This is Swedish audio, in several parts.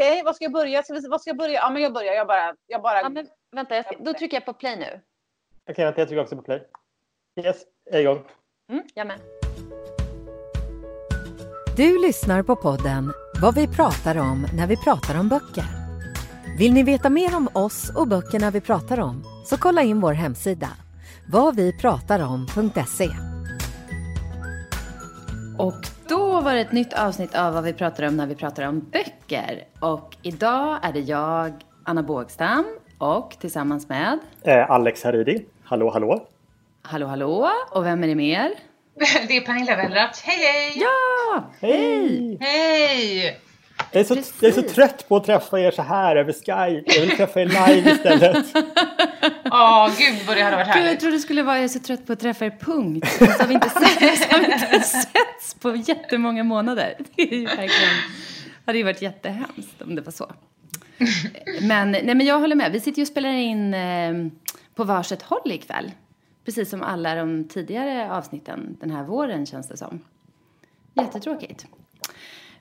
Okej, okay, vad ska jag börja? Ska vi, vad ska jag börja? Ja, men jag börjar. Jag bara... Jag bara... Ja, men, vänta, jag ska, då trycker jag på play nu. Okej, okay, vänta, jag trycker också på play. Yes, jag är igång. Mm, jag med. Du lyssnar på podden Vad vi pratar om när vi pratar om böcker. Vill ni veta mer om oss och böckerna vi pratar om så kolla in vår hemsida vadvipratarom.se. Och då var det ett nytt avsnitt av vad vi pratar om när vi pratar om böcker. Och idag är det jag, Anna Bågstam, och tillsammans med... Eh, Alex Haridi. Hallå, hallå. Hallå, hallå. Och vem är det mer? Det är Pernilla Wellrath. Hej, hej! Ja! Hej! Hej! Jag är, så, jag är så trött på att träffa er så här över Skype. Jag vill träffa er live istället. Åh, oh, gud vad det hade varit härligt. Gud, jag trodde det skulle vara jag är så trött på att träffa er punkt. Så har vi inte, sett, så har vi inte setts på jättemånga månader. Det är ju verkligen, hade ju varit jättehemskt om det var så. Men, nej, men jag håller med. Vi sitter ju och spelar in eh, på varsitt håll ikväll. Precis som alla de tidigare avsnitten den här våren känns det som. Jättetråkigt.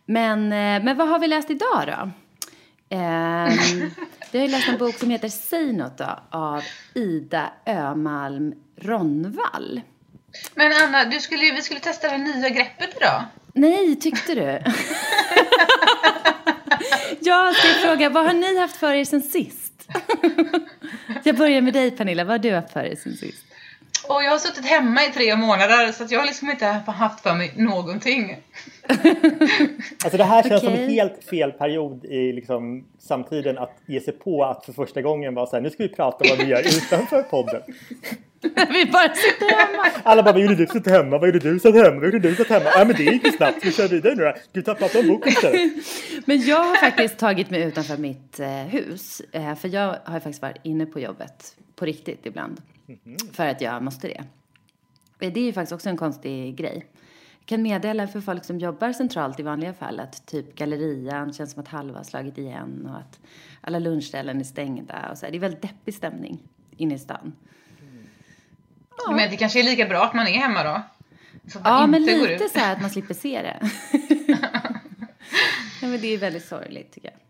Men, eh, men vad har vi läst idag då? Eh, vi har läst en bok som heter Säg något då, av Ida Ömalm Ronvall. Men Anna, du skulle, vi skulle testa det nya greppet idag. Nej, tyckte du? jag ska fråga, vad har ni haft för er sen sist? jag börjar med dig Pernilla, vad har du haft för er sen sist? Och jag har suttit hemma i tre månader så att jag har liksom inte haft för mig någonting. alltså det här känns okay. som en helt fel period i liksom samtiden att ge sig på att för första gången vara så här, nu ska vi prata om vad vi gör utanför podden. vi bara sitter hemma. Alla bara, vad gjorde du? Satt hemma? Vad gjorde du? Satt hemma? Vad gjorde du? Satt hemma? Ja men det gick ju snabbt. Vi kör vidare nu då. Du om boken istället. men jag har faktiskt tagit mig utanför mitt eh, hus. Eh, för jag har faktiskt varit inne på jobbet på riktigt ibland. Mm. För att jag måste det. Det är ju faktiskt också en konstig grej. Jag kan meddela för folk som jobbar centralt i vanliga fall att typ gallerian känns som att halva har slagit igen och att alla lunchställen är stängda och så. Här. Det är väldigt deppig stämning inne i stan. Mm. Ja. Men det kanske är lika bra att man är hemma då? ja, men lite så här att man slipper se det. ja, men det är väldigt sorgligt tycker jag.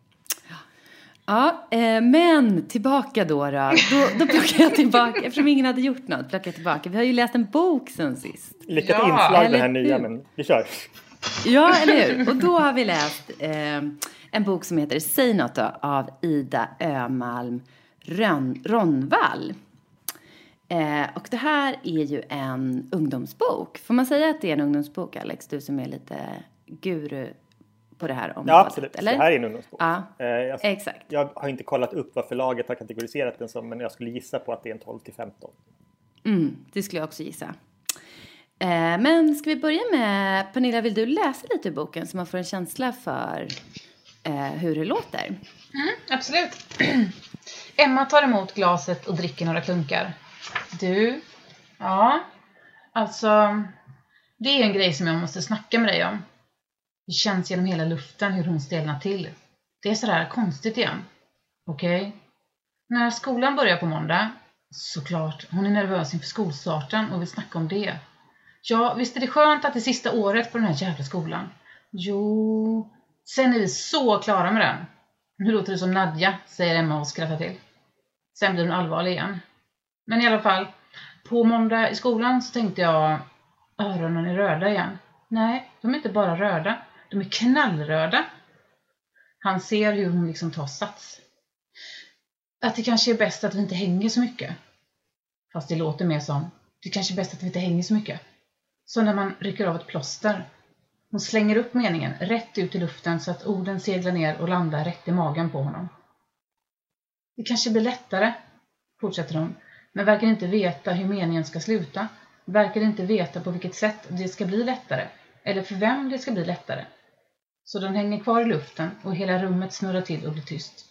Ja, eh, men tillbaka då, då. Då, då plockar jag tillbaka, eftersom ingen hade gjort något, plockar jag tillbaka. Vi har ju läst en bok sen sist. Lyckat ja, inslag det här nya, men vi kör. Ja, eller hur? Och då har vi läst eh, en bok som heter Säg något då, av Ida Ömalm Rön, Ronvall. Eh, och det här är ju en ungdomsbok. Får man säga att det är en ungdomsbok, Alex? Du som är lite guru på det här området. Ja, absolut. Eller? Det här är en ungdomsbok. Ja, eh, jag, exakt. Jag har inte kollat upp vad förlaget har kategoriserat den som, men jag skulle gissa på att det är en 12 till 15. Mm, det skulle jag också gissa. Eh, men ska vi börja med, Pernilla, vill du läsa lite ur boken så man får en känsla för eh, hur det låter? Mm, absolut. Emma tar emot glaset och dricker några klunkar. Du, ja, alltså, det är en grej som jag måste snacka med dig om. Det känns genom hela luften hur hon stelnar till. Det är sådär konstigt igen. Okej? Okay? När skolan börjar på måndag, såklart, hon är nervös inför skolstarten och vill snacka om det. Ja, visst är det skönt att det är sista året på den här jävla skolan. Jo, sen är vi så klara med den. Nu låter det som Nadja, säger Emma och skrattar till. Sen blir hon allvarlig igen. Men i alla fall, på måndag i skolan så tänkte jag, öronen är röda igen. Nej, de är inte bara röda. De är knallröda. Han ser hur hon liksom tar sats. Att det kanske är bäst att vi inte hänger så mycket. Fast det låter mer som, det kanske är bäst att vi inte hänger så mycket. Så när man rycker av ett plåster. Hon slänger upp meningen rätt ut i luften så att orden seglar ner och landar rätt i magen på honom. Det kanske blir lättare, fortsätter hon, men verkar inte veta hur meningen ska sluta. Verkar inte veta på vilket sätt det ska bli lättare, eller för vem det ska bli lättare så den hänger kvar i luften och hela rummet snurrar till och blir tyst.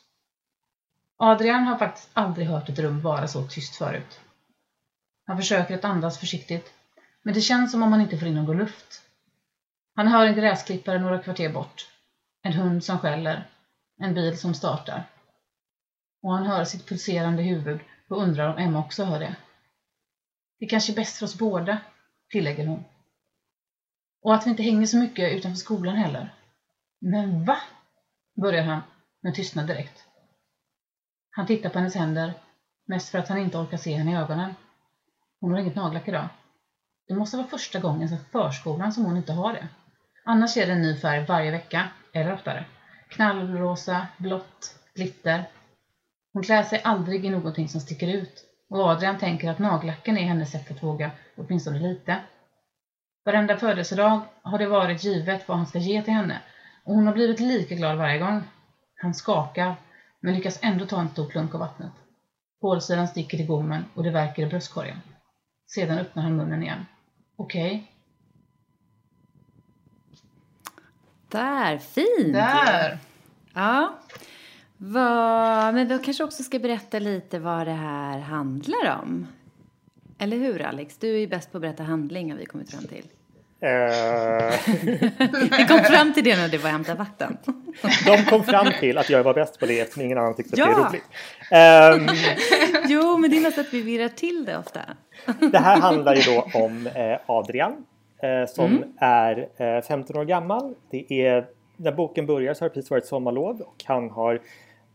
Adrian har faktiskt aldrig hört ett rum vara så tyst förut. Han försöker att andas försiktigt, men det känns som om han inte får in någon luft. Han hör en gräsklippare några kvarter bort, en hund som skäller, en bil som startar. Och han hör sitt pulserande huvud och undrar om Emma också hör det. Det kanske är bäst för oss båda, tillägger hon. Och att vi inte hänger så mycket utanför skolan heller. Men va? börjar han, men tystnar direkt. Han tittar på hennes händer, mest för att han inte orkar se henne i ögonen. Hon har inget nagellack idag. Det måste vara första gången sedan förskolan som hon inte har det. Annars är det en ny färg varje vecka, eller oftare. Knallrosa, blått, glitter. Hon klär sig aldrig i någonting som sticker ut och Adrian tänker att nagellacken är hennes sätt att våga åtminstone lite. Varenda födelsedag har det varit givet vad han ska ge till henne och hon har blivit lika glad varje gång. Han skakar, men lyckas ändå ta en stor klunk av vattnet. Kolsyran sticker till gommen och det verkar i bröstkorgen. Sedan öppnar han munnen igen. Okej. Okay. Där, fint! Där! Ja. Vad, men vi kanske också ska berätta lite vad det här handlar om. Eller hur, Alex? Du är ju bäst på att berätta handling, har vi kommit fram till. vi kom fram till det när det var hämta vatten. De kom fram till att jag var bäst på det eftersom ingen annan tyckte ja. att det är roligt. Um, jo, men det är mest att vi virrar till det ofta. det här handlar ju då om eh, Adrian eh, som mm. är eh, 15 år gammal. Det är, när boken börjar så har det precis varit sommarlov och han har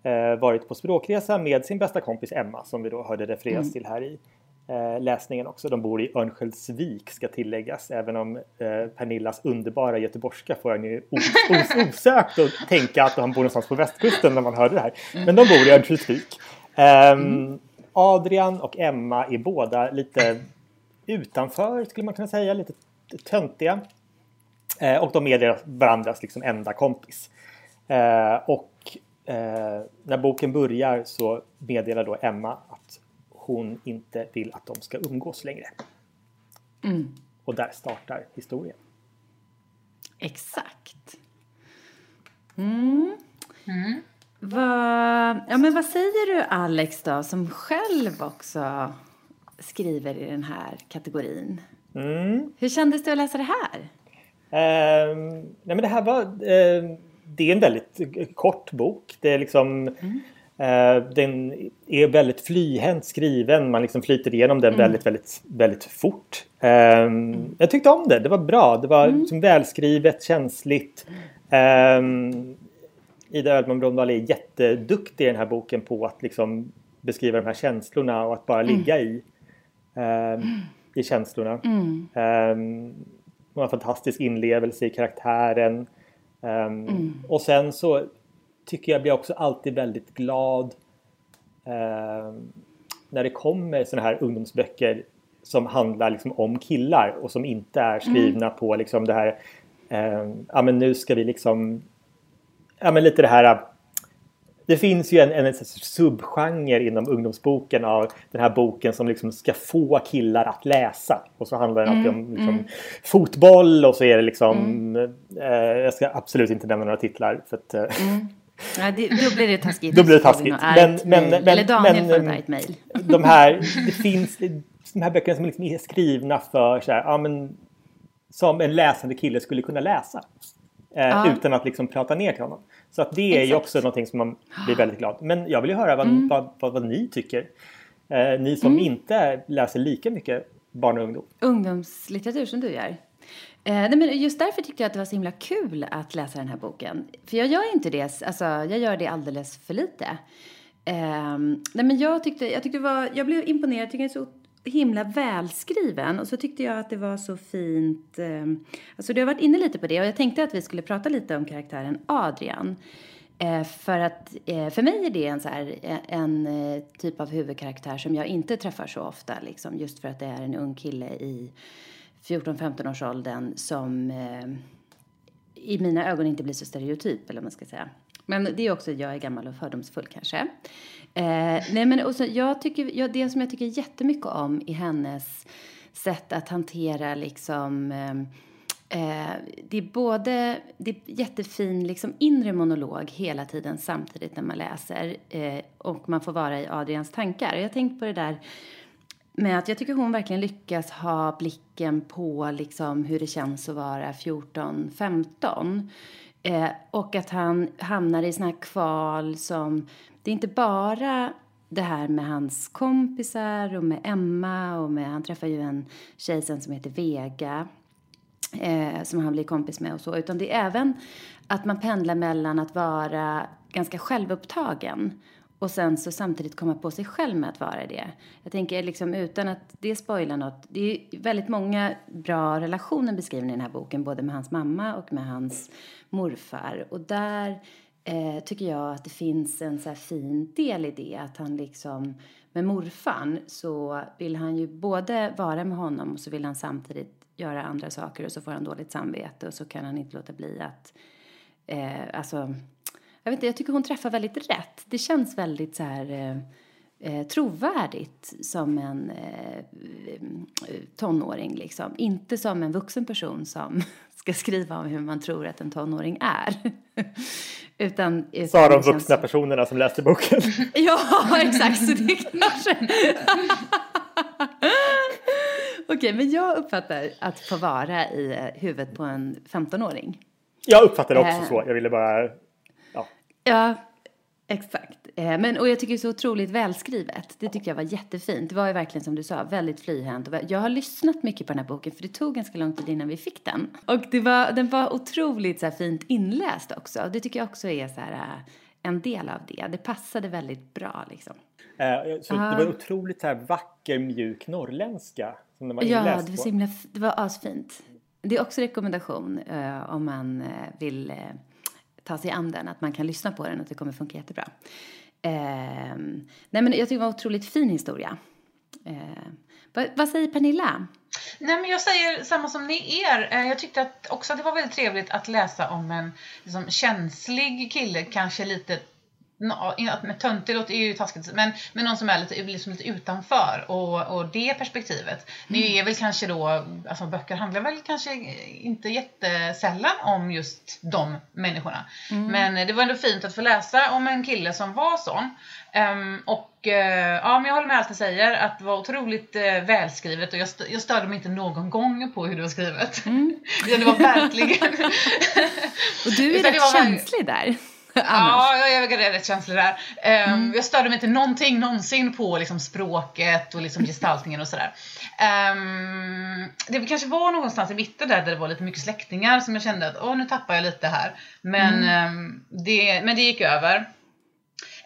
eh, varit på språkresa med sin bästa kompis Emma som vi då hörde refereras mm. till här i eh, läsningen också. De bor i Örnsköldsvik ska tilläggas. Även om eh, Pernillas underbara göteborgska får en ju os os osökt att tänka att han bor någonstans på västkusten när man hörde det här. Men de bor i Örnsköldsvik. Um, Adrian och Emma är båda lite utanför skulle man kunna säga. Lite töntiga. Eh, och de är varandras liksom enda kompis. Eh, och eh, när boken börjar så meddelar då Emma hon inte vill att de ska umgås längre. Mm. Och där startar historien. Exakt. Mm. Mm. Va, ja, men vad säger du Alex då, som själv också skriver i den här kategorin? Mm. Hur kändes det att läsa det här? Uh, nej men det här var... Uh, det är en väldigt kort bok. Det är liksom... Mm. Uh, den är väldigt flyhänt skriven. Man liksom flyter igenom den mm. väldigt, väldigt, väldigt fort. Uh, mm. Jag tyckte om det. Det var bra. Det var mm. liksom välskrivet, känsligt. Um, Ida Ödman Brondal är jätteduktig i den här boken på att liksom beskriva de här känslorna och att bara mm. ligga i, um, i känslorna. Um, hon har fantastisk inlevelse i karaktären. Mm. Och sen så tycker jag blir också alltid väldigt glad uh, när det kommer såna här ungdomsböcker som handlar liksom om killar och som inte är skrivna mm. på liksom det här uh, ja men nu ska vi liksom ja men lite det här det finns ju en, en subgenre inom ungdomsboken av den här boken som liksom ska få killar att läsa. Och så handlar den alltid om mm, liksom, mm. fotboll och så är det liksom... Mm. Eh, jag ska absolut inte nämna några titlar. För att, eh, mm. Ja, det, då blir det taskigt. Då blir det taskigt. Men, men, men, Eller Daniel får ett mejl. De här, det finns de här böckerna som liksom är skrivna för så här, ja, men, som en läsande kille skulle kunna läsa. Eh, ja. Utan att liksom prata ner till honom. Så att det är Exakt. ju också någonting som man blir väldigt glad. Men jag vill ju höra vad, mm. vad, vad, vad, ni tycker. Eh, ni som mm. inte läser lika mycket barn och ungdom. Ungdomslitteratur som du gör. Eh, nej, men just därför tyckte jag att det var så himla kul att läsa den här boken. För jag gör inte det, alltså jag gör det alldeles för lite. Eh, nej, men jag tyckte, jag tyckte var, jag blev imponerad, jag tycker den är så himla välskriven och så tyckte jag att det var så fint. Eh, alltså du har varit inne lite på det och jag tänkte att vi skulle prata lite om karaktären Adrian. Eh, för att eh, för mig är det en, så här, eh, en typ av huvudkaraktär som jag inte träffar så ofta. Liksom, just för att det är en ung kille i 14-15 års åldern som eh, i mina ögon inte blir så stereotyp, eller man ska säga. Men det är också, jag är gammal och fördomsfull kanske. Eh, nej men också, jag tycker, jag, det som jag tycker jättemycket om i hennes sätt att hantera liksom eh, Eh, det är både det är jättefin liksom, inre monolog hela tiden samtidigt när man läser eh, och man får vara i Adrians tankar. Jag har tänkt på det där med att jag tycker hon verkligen lyckas ha blicken på liksom, hur det känns att vara 14-15. Eh, och att han hamnar i såna här kval som... Det är inte bara det här med hans kompisar och med Emma och med... Han träffar ju en tjej sen som heter Vega eh, som han blir kompis med och så. Utan det är även att man pendlar mellan att vara ganska självupptagen och sen så samtidigt komma på sig själv med att vara det. Jag tänker liksom utan att det spoilar något. Det är väldigt många bra relationer beskrivna i den här boken. Både med hans mamma och med hans morfar. Och där eh, tycker jag att det finns en så fin del i det. Att han liksom, med morfan så vill han ju både vara med honom och så vill han samtidigt göra andra saker och så får han dåligt samvete och så kan han inte låta bli att, eh, alltså, jag vet inte, jag tycker hon träffar väldigt rätt. Det känns väldigt så här eh, eh trovärdigt som en eh, tonåring liksom. Inte som en vuxen person som ska skriva om hur man tror att en tonåring är. utan, utan Sa de vuxna som... personerna som läste boken. ja, exakt. Så det kanske... Okej, men jag uppfattar att få vara i eh, huvudet på en 15-åring. Jag uppfattar det också eh, så. Jag ville bara... Ja, exakt. Eh, men, och jag tycker det är så otroligt välskrivet. Det tycker jag var jättefint. Det var ju verkligen som du sa, väldigt flyhänt. Jag har lyssnat mycket på den här boken för det tog ganska lång tid innan vi fick den. Och det var, den var otroligt så fint inläst också. Det tycker jag också är så här, eh, en del av det. Det passade väldigt bra liksom. Eh, så uh, det var otroligt så här, vacker, mjuk norrländska. Som den var ja, det var, så himla, det var asfint. Det är också rekommendation uh, om man uh, vill uh, ta sig an den, att man kan lyssna på den och att det kommer funka jättebra. Eh, nej men jag tycker det var en otroligt fin historia. Ehm, vad, vad säger Pernilla? Nej, men jag säger samma som ni er. Eh, jag tyckte att också att det var väldigt trevligt att läsa om en liksom, känslig kille, kanske lite med töntig låter ju taskigt, men, men någon som är lite, liksom lite utanför och, och det perspektivet. Mm. Det är väl kanske då, alltså böcker handlar väl kanske inte jättesällan om just de människorna. Mm. Men det var ändå fint att få läsa om en kille som var sån. Um, och uh, ja, men jag håller med allt du säger, att det var otroligt uh, välskrivet och jag, st jag störde mig inte någon gång på hur det var skrivet. Mm. det var verkligen... och du är rätt känslig där. ja, jag är rätt känslig där. Um, mm. Jag störde mig inte någonting någonsin på liksom, språket och liksom, gestaltningen och sådär. Um, det kanske var någonstans i mitten där, där det var lite mycket släktingar som jag kände att åh, nu tappar jag lite här. Men, mm. um, det, men det gick över.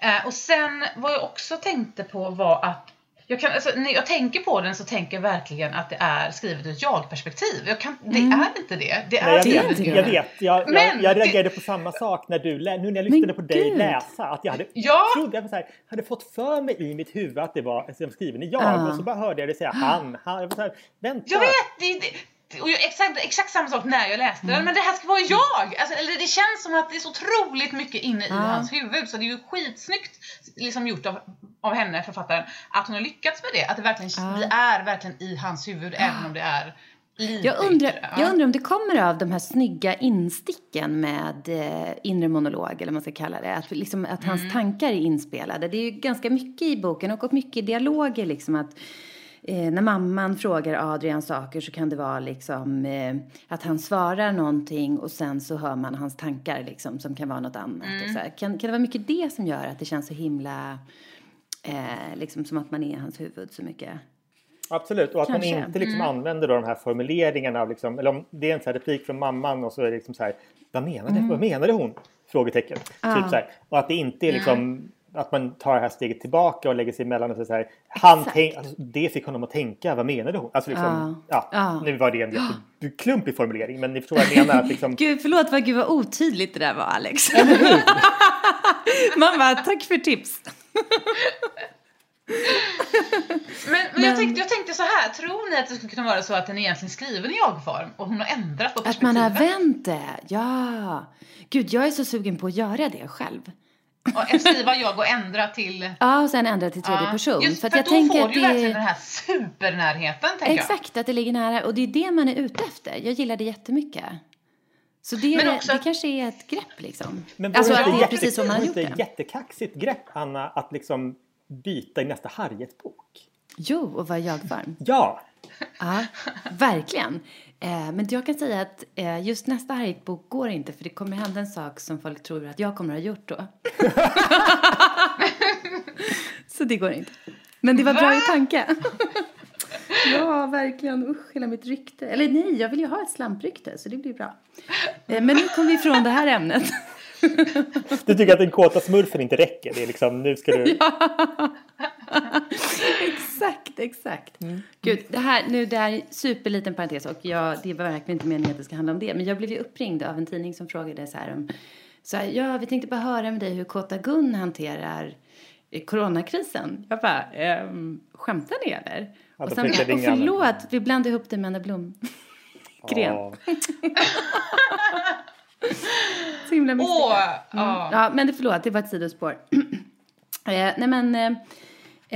Uh, och sen vad jag också tänkte på var att jag kan, alltså, när jag tänker på den så tänker jag verkligen att det är skrivet ur ett jag-perspektiv. Jag kan, det mm. är inte det. Det är Nej, jag, vet, jag vet. Jag, jag, jag reagerade det, på samma sak när du, nu när jag lyssnade på dig Gud. läsa. Att jag hade, ja. trodde jag så här, hade fått för mig i mitt huvud att det var alltså, skriven i jag. Uh. Och så bara hörde jag det säga han. han jag, så här, vänta. jag vet! Det, det, och exakt, exakt samma sak när jag läste den, mm. men det här ska vara jag! Alltså, eller det känns som att det är så otroligt mycket inne i hans huvud, så det är ju skitsnyggt liksom gjort av, av henne, författaren, att hon har lyckats med det. Att det verkligen, ah. vi är verkligen i hans huvud, ah. även om det är Lite jag undrar, jag undrar om det kommer av de här snygga insticken med eh, inre monolog, eller vad man ska kalla det. Att, liksom, att hans mm. tankar är inspelade. Det är ju ganska mycket i boken och mycket dialoger. Liksom, att, eh, när mamman frågar Adrian saker så kan det vara liksom eh, att han svarar någonting och sen så hör man hans tankar liksom, som kan vara något annat. Mm. Så kan, kan det vara mycket det som gör att det känns så himla eh, liksom som att man är i hans huvud så mycket? Absolut, och att Kanske. man inte liksom mm. använder då de här formuleringarna. Liksom, eller om det är en så replik från mamman och så är det liksom så här. Vad menade, mm. vad menade hon? Frågetecken. Ah. Typ så här. Och att det inte är liksom att man tar det här steget tillbaka och lägger sig emellan och säger han tänk, alltså, det fick honom att tänka, vad menade hon? Alltså liksom, ja, ja nu var det en jätteklumpig formulering men ni förstår vad jag menar. Att liksom... gud, förlåt, vad, gud vad otydligt det där var Alex. Man bara, tack för tips. men, men, jag, tänkte, jag tänkte så här, tror ni att det skulle kunna vara så att den är egentligen skriven i jag-form och hon har ändrat på perspektivet? Att man har vänt det, ja. Gud, jag är så sugen på att göra det själv. Och skriva jag och ändra till... Ja, och sen ändra till tredje Ja, person. Just för, att jag då tänker får du ju verkligen det... den här supernärheten, tänker jag. Exakt, att det ligger nära. Och det är det man är ute efter. Jag gillar det jättemycket. Så det, också det kanske är ett grepp liksom. Men alltså det det är jätte- precis som man har gjort det det. ett jättekaxigt grepp, Anna, att liksom byta i nästa Harriet-bok? Jo, och vara jag-form. Ja! Ja, verkligen. Eh, men jag kan säga att eh, just nästa Harriet-bok går inte för det kommer hända en sak som folk tror att jag kommer att ha gjort då. Så det går inte. Men det var bra i tanke. ja, verkligen. Usch, hela mitt rykte. Eller nej, jag vill ju ha ett slamprykte så det blir bra. Eh, men nu kommer vi ifrån det här ämnet. Du tycker att den kåta smurfen inte räcker? Det är liksom, nu ska du... exakt, exakt. Gud, det här, nu det här är superliten parentes och jag, det var verkligen inte meningen att det ska handla om det. Men jag blev ju uppringd av en tidning som frågade så här om, så här, ja vi tänkte bara höra med dig hur Kåta Gun hanterar eh, coronakrisen. Jag bara, ehm, skämtar ni eller? Ja, och, sen, och förlåt, vi blandade ihop det med Anna Blom. Gren. Ja. Så himla. Åh, Mm. ja. Ja, men det, förlåt, det var ett sidospår. eh, nej men, eh,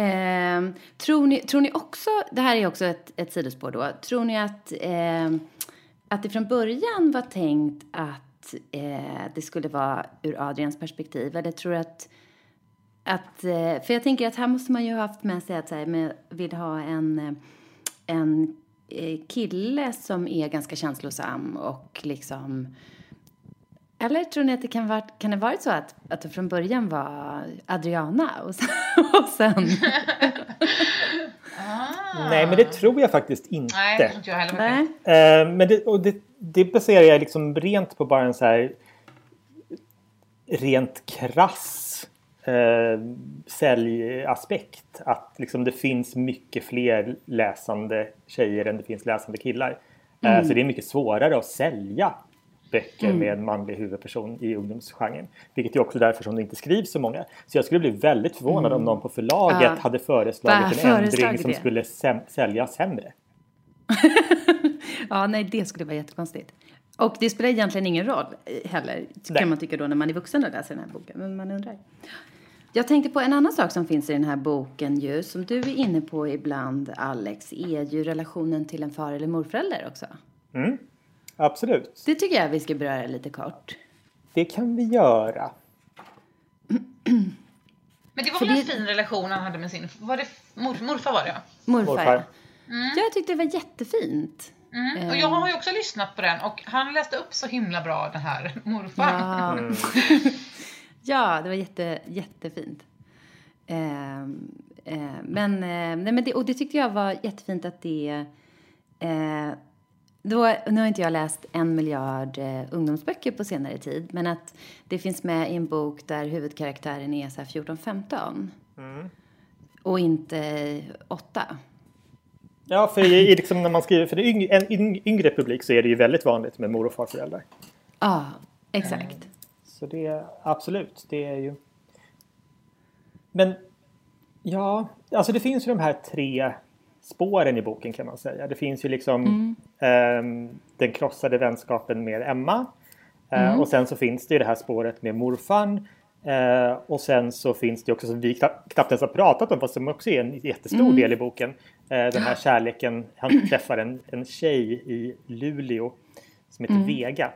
eh, tror, ni, tror ni också, det här är också ett, ett sidospår då, tror ni att, eh, att det från början var tänkt att eh, det skulle vara ur Adrians perspektiv? Eller tror du att, att eh, för jag tänker att här måste man ju ha haft med sig att så här, med, vill ha en, en kille som är ganska känslosam och liksom eller tror ni att det kan vara kan det varit så att, att det från början var Adriana och sen... Och sen Nej, men det tror jag faktiskt inte. Nej, inte jag heller. nej? Eh, men det, och det, det baserar jag liksom rent på bara en så här rent krass eh, säljaspekt. Att liksom det finns mycket fler läsande tjejer än det finns läsande killar. Eh, så det är mycket svårare att sälja böcker med en manlig huvudperson i ungdomsgenren. Vilket är också därför som det inte skrivs så många. Så jag skulle bli väldigt förvånad om någon på förlaget Ja. hade föreslagit Bara en ändring som det. skulle säm- sälja sämre. Ja, nej, det skulle vara jättekonstigt. Och det spelar egentligen ingen roll heller, Nej. kan man tycka då när man är vuxen och läser den här boken. Men man undrar. Jag tänkte på en annan sak som finns i den här boken ju, som du är inne på ibland, Alex, är ju relationen till en far eller morförälder också. Absolut. Det tycker jag vi ska beröra lite kort. Det kan vi göra. Men det var För väl en det- fin relation han hade med sin... Var det mor, morfar var det ja. Morfar, Morfar. ja. Jag tyckte det var jättefint. Mm. Och jag har ju också lyssnat på den och han läste upp så himla bra den här morfar. Ja, Mm. ja det var jätte, jättefint. Ehm, eh, men, eh, nej, men det, och det tyckte jag var jättefint att det... Då, nu har inte jag läst en miljard eh, ungdomsböcker på senare tid, men att det finns med i en bok där huvudkaraktären är så här 14-15. Mm. Och inte 8. Ja, för i, liksom när man skriver för yng, en yng- yngre publik så är det ju väldigt vanligt med mor och farföräldrar. Ja, exakt. Så det är absolut, det är ju... Men ja, alltså det finns ju de här tre spåren i boken kan man säga. Det finns ju liksom ehm, den krossade vänskapen med Emma. Eh, Och sen så finns det ju det här spåret med morfan. Eh, och sen så finns det också som vi knappt, knappt ens har pratat om fast som också är en jättestor del i boken. Eh, den här kärleken, han träffar en, en tjej i Luleå som heter Vega.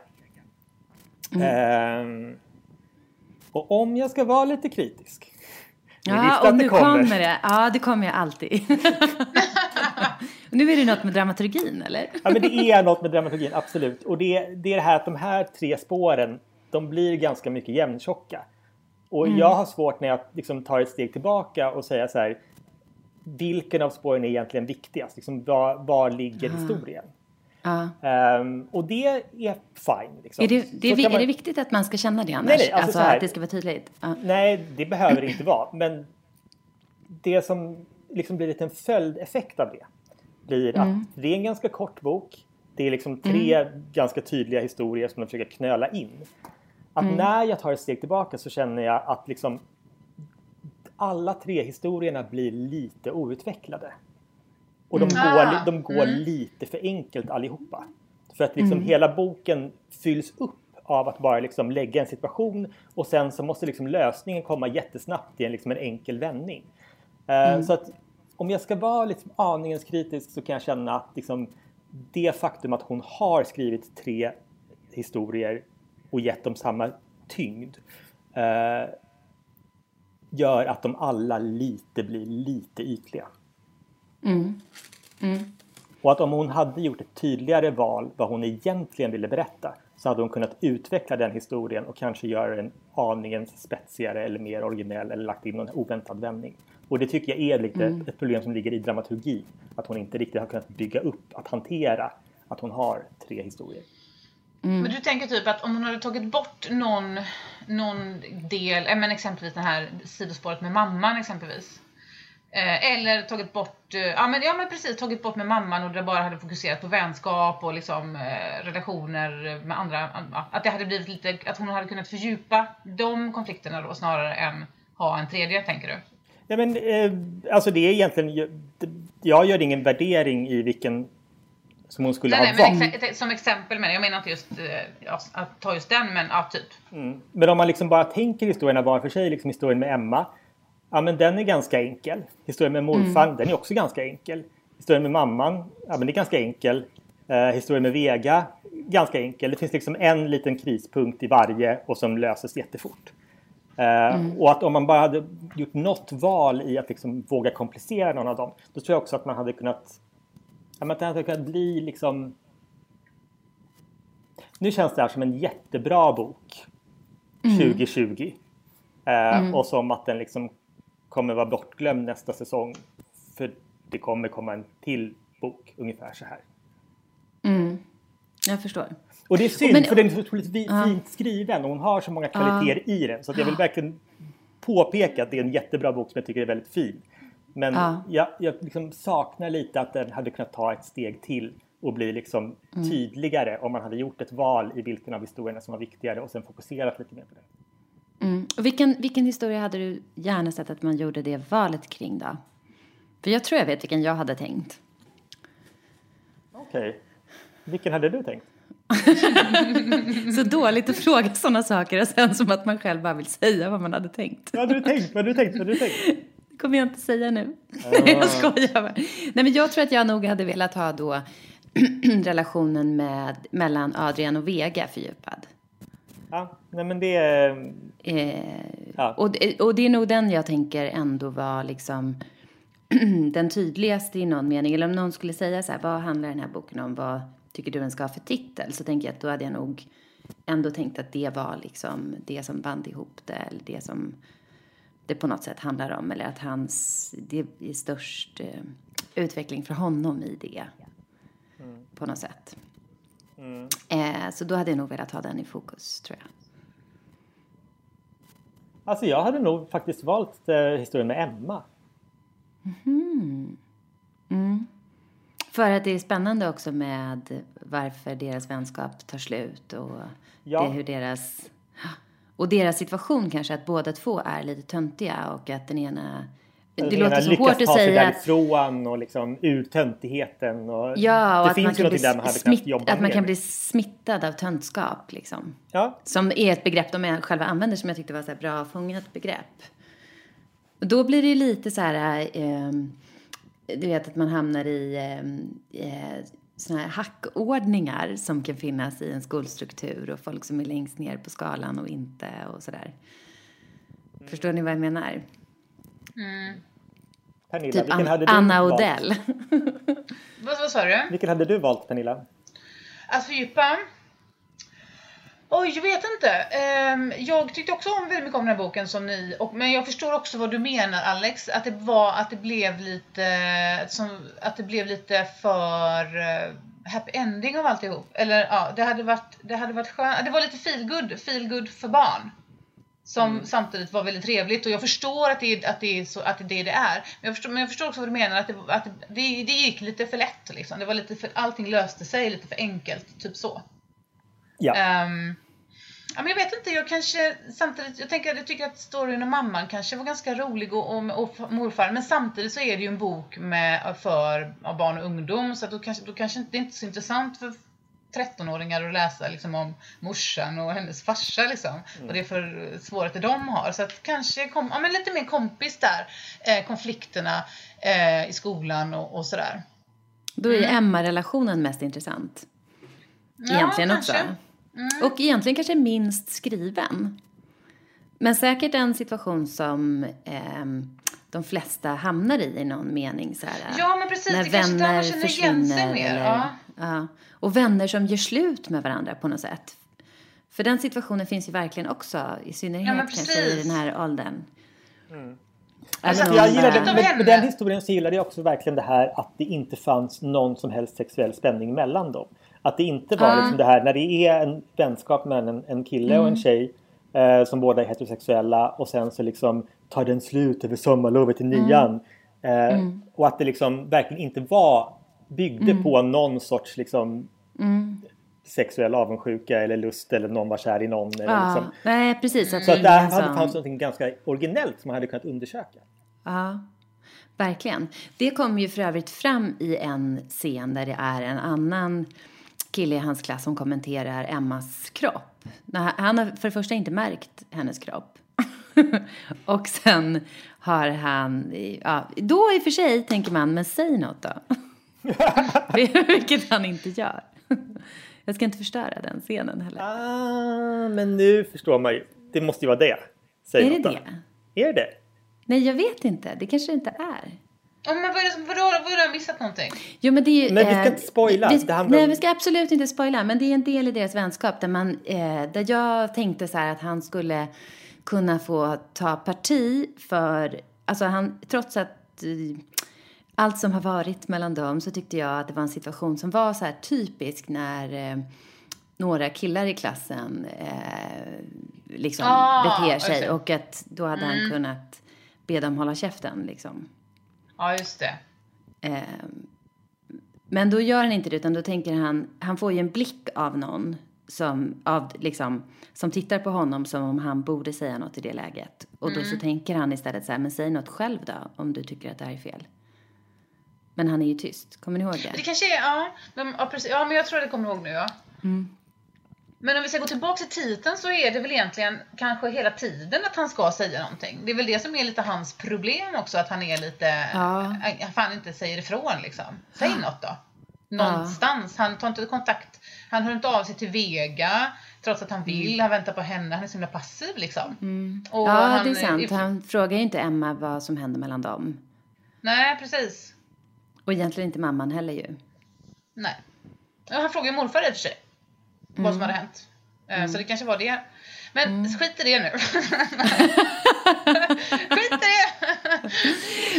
Ehm, och om jag ska vara lite kritisk. Ja, och nu kommer. kommer det. Ja, det kommer jag alltid. nu är det något med dramaturgin, eller? Ja, men det är något med dramaturgin, absolut. Och det, det är det här att de här tre spåren, de blir ganska mycket jämntjocka. Och jag har svårt när jag liksom tar ett steg tillbaka och säger så här. Vilken av spåren är egentligen viktigast? Liksom, var, var ligger historien? Ja. Ehm, och det är fine. Liksom. Är, det, det, är, kan är man- det viktigt att man ska känna det annars? Nej, nej, alltså alltså att det ska vara tydligt? Ja. Nej, det behöver det inte vara. Men det som liksom blir lite en följdeffekt av det blir att det är en ganska kort bok. Det är liksom tre ganska tydliga historier som de försöker knöla in. Att när jag tar ett steg tillbaka så känner jag att liksom alla tre historierna blir lite outvecklade. Och de går, Ah, de går lite för enkelt allihopa. För att liksom hela boken fylls upp av att bara liksom lägga en situation och sen så måste liksom lösningen komma jättesnabbt i en, liksom en enkel vändning. Eh, Så att om jag ska vara liksom aningens kritisk så kan jag känna att liksom det faktum att hon har skrivit tre historier och gett dem samma tyngd eh, gör att de alla lite blir lite ytliga. Och att om hon hade gjort ett tydligare val vad hon egentligen ville berätta så hade hon kunnat utveckla den historien och kanske göra den aningen spetsigare eller mer originell eller lagt in någon oväntad vändning. Och det tycker jag är lite ett problem som ligger i dramaturgi. Att hon inte riktigt har kunnat bygga upp, att hantera att hon har tre historier. Men du tänker typ att om hon hade tagit bort någon, någon del, eh, men exempelvis det här sidospåret med mamman exempelvis. Eh, eller tagit bort, eh, ja, men, ja men precis, tagit bort med mamman och det bara hade fokuserat på vänskap och liksom eh, relationer med andra. Att det hade blivit lite, att hon hade kunnat fördjupa de konflikterna då snarare än ha en tredje, tänker du? Ja, men, eh, alltså det är egentligen, jag gör ingen värdering i vilken som hon skulle Nej, ha nej, men exa- som exempel, men jag menar inte just eh, att ta just den, men ja, typ. Men om man liksom bara tänker historierna var för sig, liksom historien med Emma. Ja men den är ganska enkel. Historien med morfar, den är också ganska enkel. Historien med mamman, ja men det är ganska enkel. Eh, historien med Vega, ganska enkel. Det finns liksom en liten krispunkt i varje och som löses jättefort. Eh, Och att om man bara hade gjort något val i att liksom våga komplicera någon av dem. Då tror jag också att man hade kunnat Ja, men det hade kunnat bli liksom... Nu känns det här som en jättebra bok 2020. Eh, Och som att den liksom kommer vara bortglömd nästa säsong. För det kommer komma en till bok ungefär så här. Jag förstår. Och det är synd Men- för den är så otroligt fint skriven och hon har så många kvaliteter i den. Så att jag vill verkligen påpeka att det är en jättebra bok som jag tycker är väldigt fin. Men Ja. jag, jag liksom saknar lite att den hade kunnat ta ett steg till och bli liksom Mm. tydligare om man hade gjort ett val i vilken av historierna som var viktigare och sen fokuserat lite mer på det. Mm. Och vilken, vilken historia hade du gärna sett att man gjorde det valet kring då? För jag tror jag vet vilken jag hade tänkt. Okej. Vilken hade du tänkt? Så dåligt att fråga sådana saker och sen som att man själv bara vill säga vad man hade tänkt. Vad hade du tänkt? Vad hade du tänkt? Vad hade du tänkt? Det kommer jag inte säga nu. jag skojar bara. Nej men jag tror att jag nog hade velat ha då relationen med, mellan Adrian och Vega fördjupad. Ja, nej men det... Eh, Ja. och, det- och det är nog den jag tänker ändå var liksom den tydligaste i någon mening. Eller om någon skulle säga så här, vad handlar den här boken om? Vad tycker du den ska ha för titel? Så tänker jag att då hade jag nog ändå tänkt att det var liksom det som band ihop det. Eller det som det på något sätt handlar om. Eller att hans, det är störst eh, utveckling för honom i det. På något sätt. Eh, så då hade jag nog velat ha den i fokus, tror jag. Alltså jag hade nog faktiskt valt eh, historien med Emma. För att det är spännande också med varför deras vänskap tar slut och Ja. det, hur deras... Och deras situation kanske, att båda två är lite töntiga och att den ena... Det låter så lyckas hårt att ta sig säga att... därifrån och liksom ur töntigheten. Och Ja, och det att finns man, kan bli smitt, att man kan bli smittad av töntskap, liksom. Ja, Som är ett begrepp de själva använder som jag tyckte var så här bra fångat begrepp. Och då blir det ju lite så här, eh, du vet att man hamnar i eh, eh, såna här hackordningar som kan finnas i en skolstruktur och folk som är längst ner på skalan och inte och sådär. Förstår ni vad jag menar? Pernilla, Typ vilken An- hade du Anna valt? Odell. Vad, vad sa du? Vilken hade du valt Pernilla? Att fördjupa? Oj, jag vet inte. Ehm, jag tyckte också om väldigt mycket om den här boken som ni, och, men jag förstår också vad du menar Alex. Att det var, att det blev lite, som, att det blev lite för eh, happy ending av alltihop. Eller ja, det hade varit, det hade varit skönt. Det var lite feel good, feel good för barn. Som samtidigt var väldigt trevligt och jag förstår att det är, att det är, så, att det, är det det är. Men jag, förstår, men jag förstår också vad du menar, att, det, att det, det, gick lite för lätt liksom. Det var lite för, allting löste sig lite för enkelt, typ så. Ja, Ehm, ja, men jag vet inte, jag kanske samtidigt, jag tänker, jag tycker att storyn om mamman kanske var ganska rolig och, och, och morfar, men samtidigt så är det ju en bok med, för barn och ungdom, så att då kanske, då kanske det är inte så intressant för 13-åringar att läsa liksom, om morsan och hennes farsa. Liksom, Och det är för svårigheter de har. Så att kanske kom, ja, men lite mer kompis där. Eh, konflikterna eh, i skolan och, och sådär. Då är ju Emma-relationen mest intressant. Ja, Egentligen kanske. också. Och egentligen kanske minst skriven. Men säkert en situation som ehm, de flesta hamnar i i någon mening. Så här, Ja, men precis. När Det kanske är där man vänner känner igen sig mer, Eller, ja. Ja. Och vänner som gör slut med varandra på något sätt. För den situationen finns ju verkligen också, i synnerhet Ja, kanske i den här åldern. Alltså, Även Jag gillade, med, med den historien så gillade jag också verkligen det här att det inte fanns någon som helst sexuell spänning mellan dem. Att det inte var Ja. liksom det här när det är en vänskap mellan en, en kille och Mm. en tjej eh, som båda är heterosexuella och sen så liksom tar den slut över sommarlovet i Mm. nian. Eh, Och att det liksom verkligen inte var byggde Mm. på någon sorts liksom sexuell avundsjuka eller lust eller någon var kär i någon. Eller ja, liksom. nej, precis. Att Så att där hade fanns något ganska originellt som man hade kunnat undersöka. Ja, verkligen. Det kommer ju för övrigt fram i en scen där det är en annan kille i hans klass som kommenterar Emmas kropp. Han har för det första inte märkt hennes kropp. och sen har han, ja, då i och för sig tänker man, men säg något då. Vilket han inte gör. Jag ska inte förstöra den scenen heller. Ah, men nu förstår man ju. Det måste ju vara det. Säg är det då. det? Är det? Nej, jag vet inte. Det kanske det inte är. Ja, men vad är det, som- vadå, vadå, har jag missat någonting? Jo, men det är ju, Nej, vi ska eh, inte spoila. Vi, nej, om- vi ska absolut inte spoila. Men det är en del i deras vänskap där, man, eh, där jag tänkte så här att han skulle kunna få ta parti för... Alltså han, trots att eh, allt som har varit mellan dem så tyckte jag att det var en situation som var så här typisk när eh, några killar i klassen eh, liksom Ah, beter sig. okej. Och att då hade han kunnat be dem hålla käften liksom. Ja, just det. Ehm, men då gör han inte det, utan då tänker han, han får ju en blick av någon som, av, liksom, som tittar på honom som om han borde säga något i det läget. Och då så tänker han istället så här, men säg något själv då, om du tycker att det här är fel. Men han är ju tyst, kommer ni ihåg Det det? kanske är, ja, men, ja, precis, ja, men jag tror att jag kommer ihåg nu, ja. Mm. Men om vi ska gå tillbaka till titeln så är det väl egentligen kanske hela tiden att han ska säga någonting. Det är väl det som är lite hans problem också, att han är lite, Ja. äh, fan inte säger ifrån liksom. Säg något då. Någonstans. Han tar inte kontakt, han hör inte av sig till Vega trots att han vill, han väntar på henne, han är så himla passiv liksom. Mm. Ja, han, det är sant. Han frågar ju inte Emma vad som händer mellan dem. Nej, precis. Och egentligen inte mamman heller ju. Nej. Han frågade ju morfar i och för sig. Vad som hade hänt. Eh, Så det kanske var det. Men skit i det nu. skit i det!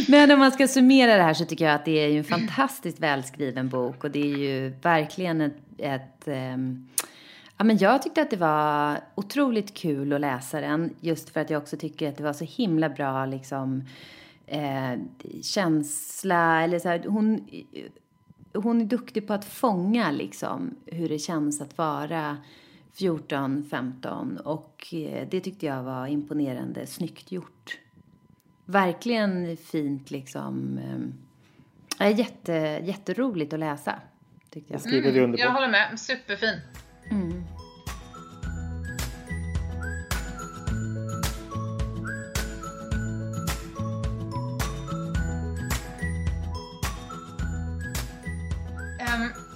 Men om man ska summera det här så tycker jag att det är ju en fantastiskt välskriven bok och det är ju verkligen ett, ett ehm, Ja, men jag tyckte att det var otroligt kul att läsa den just för att jag också tycker att det var så himla bra liksom eh, känsla eller så här, hon, hon är duktig på att fånga liksom hur det känns att vara 14, 15 och eh, det tyckte jag var imponerande snyggt gjort. Verkligen fint liksom. Eh, jätte, jätteroligt att läsa. Tyckte jag. under Jag håller med. Superfin. Ehm,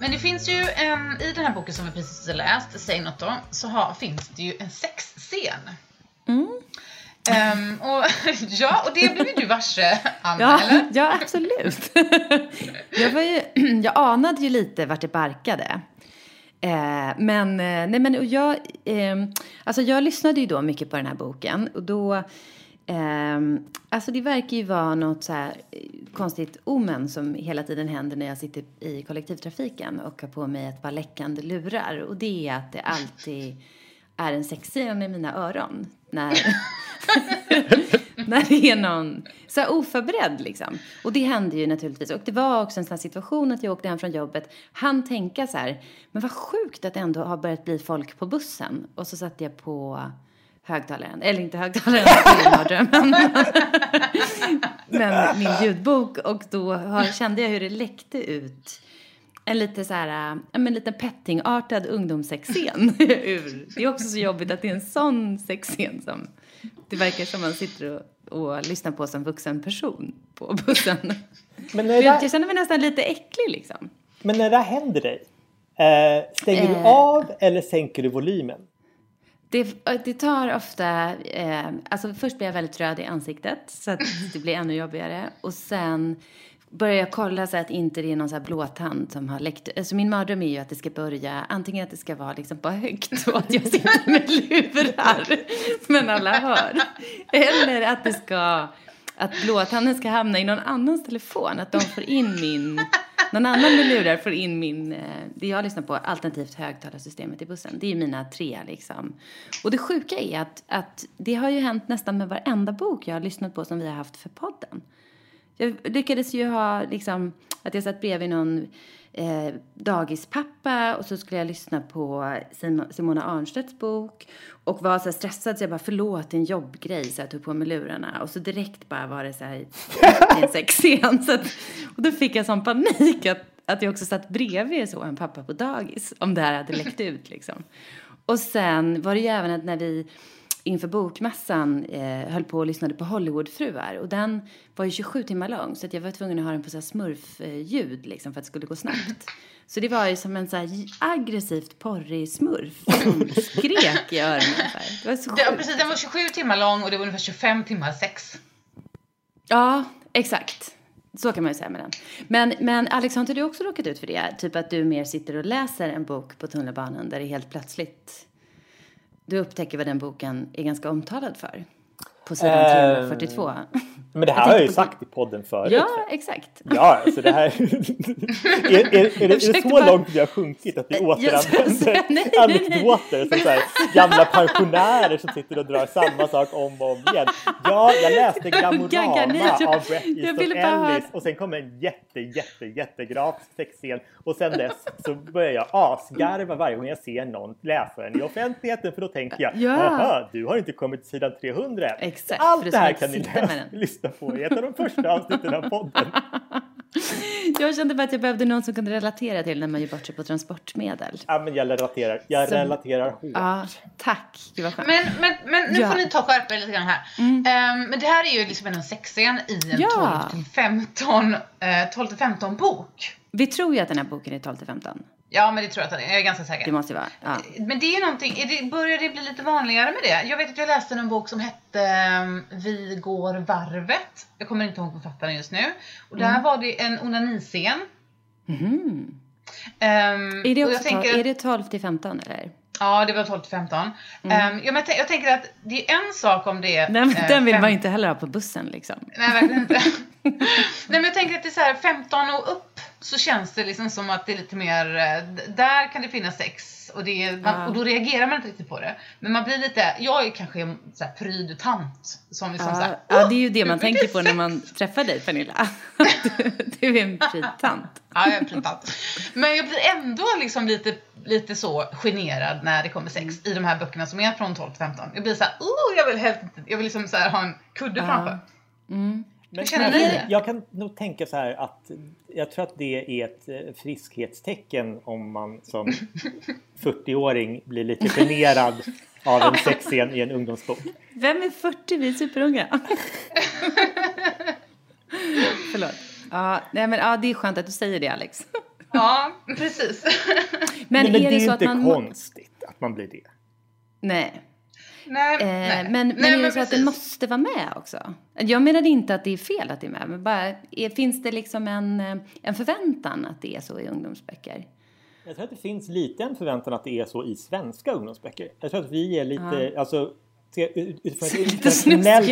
Men det finns ju en, i den här boken som vi precis har läst, Säg något då, så har, finns det ju en sexscen. Ehm, och, ja, och det blev ju du varse, Anna, Ja, eller? ja absolut. jag, var ju, jag anade ju lite vart det barkade. Eh, men, nej men och jag, eh, alltså jag lyssnade ju då mycket på den här boken och då, eh, alltså det verkar ju vara något så här eh, konstigt omen som hela tiden händer när jag sitter i kollektivtrafiken och har på mig ett par läckande lurar och det är att det alltid är en sexscen i mina öron när, när det är någon så här oförberedd liksom. Och det hände ju naturligtvis. Och det var också en sån här situation att jag åkte hem från jobbet, han tänka så här, men vad sjukt att det ändå har börjat bli folk på bussen. Och så satte jag på högtalaren, eller inte högtalaren, mardrömmen. men min ljudbok och då har, kände jag hur det läckte ut en lite så här, men lite pettingartad ungdomssexscen ur. Det är också så jobbigt att det är en sån sexscen som det verkar som man sitter och, och lyssnar på som vuxen person på bussen. Men när, det, jag känner mig nästan lite äcklig liksom. men när det här händer dig, eh, stänger du Eh. av eller sänker du volymen? Det, det tar ofta, eh, alltså först blir jag väldigt röd i ansiktet så att det blir ännu jobbigare. Och sen börjar jag kolla så att inte det är någon så här blåtand som har läckt. Alltså min mardröm är ju att det ska börja, antingen att det ska vara liksom på högt och att jag sitter med lurar men alla hör. Eller att det ska, att blåtanden ska hamna i någon annans telefon, att de får in min någon annan med lurar får in min, det jag lyssnar på, alternativt högtalarsystemet i bussen. Det är mina tre liksom. Och det sjuka är att, att det har ju hänt nästan med varenda bok jag har lyssnat på som vi har haft för podden. Jag lyckades ju ha liksom, att jag satt bredvid någon eh, dagispappa och så skulle jag lyssna på Sim- Simona Arnstedts bok. Och var så här stressad så jag bara förlåt det är en jobbgrej så jag tog på mig lurarna. Och så direkt bara var det så här i en sexscen. Så att, och då fick jag sån panik att, att jag också satt bredvid så en pappa på dagis om det här hade läckt ut liksom. Och sen var det ju även att när vi inför bokmässan eh, höll på och lyssnade på Hollywoodfruar. Och den var ju 27 timmar lång så att jag var tvungen att ha den på så smurfljud liksom för att det skulle gå snabbt. Så det var ju som en så här aggressivt porrig smurf som skrek i öronen. Det var så Ja, sjukt. precis, den var 27 timmar lång och det var ungefär 25 timmar sex. Ja, exakt. Så kan man ju säga med den. Men, men Alex, har inte du också råkat ut för det? Typ att du mer sitter och läser en bok på tunnelbanan där det helt plötsligt du upptäcker vad den boken är ganska omtalad för. På sidan Ehm, 342. Men det här har jag ju sagt i podden förut. Ja, exakt. Ja, alltså det här... är, är, är, är, det, så bara- långt vi har sjunkit att vi återanvänder anekdoter som så här, gamla pensionärer som sitter och drar samma sak om och om igen? Ja, jag läste Glamorama av Bret Easton Ellis och sen kom en jätte, jätte, jättegrafisk sexscen och sen dess så börjar jag asgarva varje gång jag ser någon läsa den i offentligheten för då tänker jag Ja. Du har inte kommit till sidan 300 än." Exakt, Allt det här kan ni lyssna på i ett av de första avsnitten av podden. Jag kände bara att jag behövde någon som kunde relatera till när man gör bort sig på transportmedel. Ja, men jag relaterar, jag Så- relaterar hårt. Ja, tack. Gud vad skönt. Men, men, men nu Ja. får ni ta och skärpa er lite grann här. Ehm, men det här är ju liksom en sexscen i en Ja. 12-15 eh, 12-15 bok. Vi tror ju att den här boken är 12 till 15. Ja, men det tror jag att den är. Jag är ganska säker. Det måste vara. Ja. Men det är ju någonting, är det, börjar det bli lite vanligare med det? Jag vet att jag läste en bok som hette ehm, Vi går varvet. Jag kommer inte ihåg författaren just nu. Och där Mm. var det en onaniscen. Mhm. Ehm, Är, det också jag tol- att- är det 12 till 15 eller? Ja, det var 12 till 15. Mm. Ehm, ja, men jag, tän- jag tänker att det är en sak om det är... Den, eh, den vill fem- man inte heller ha på bussen liksom. Nej, verkligen inte. Nej, men jag tänker att det är så här 15 och upp så känns det liksom som att det är lite mer, eh, där kan det finnas sex och, det man, Ja. och då reagerar man inte riktigt på det. Men man blir lite, jag är kanske en så här pryd tant som liksom så Ja, här, ja, det är ju det "Åh, man tänker på när sex." man träffar dig Pernilla. Du är en prydtant. Ja, jag är pryd tant. Men jag blir ändå liksom lite, lite så generad när det kommer sex i de här böckerna som är från 12 till 15. Jag blir så här, oh, jag vill inte, jag vill liksom så ha en kudde Ja. framför. Mm. Men ni det? Jag kan nog tänka så här att jag tror att det är ett eh, friskhetstecken om man som 40-åring blir lite generad av en sexscen i en ungdomsbok. Vem är 40? Vi är superunga. Förlåt. Ja, nej, men, ja, det är skönt att du säger det Alex. Ja, precis. Men, Nej, men är det det, är så inte att man... konstigt att man blir det. Nej. Nej, Eh, nej. Men, men Nej, är det men så att den måste vara med också? Jag menar inte att det är fel att det är med, men bara, är, finns det liksom en, eh, en förväntan att det är så i ungdomsböcker? Jag tror att det finns lite en förväntan att det är så i svenska ungdomsböcker. Jag tror att vi är lite, alltså se- ut- utifrån ett internationellt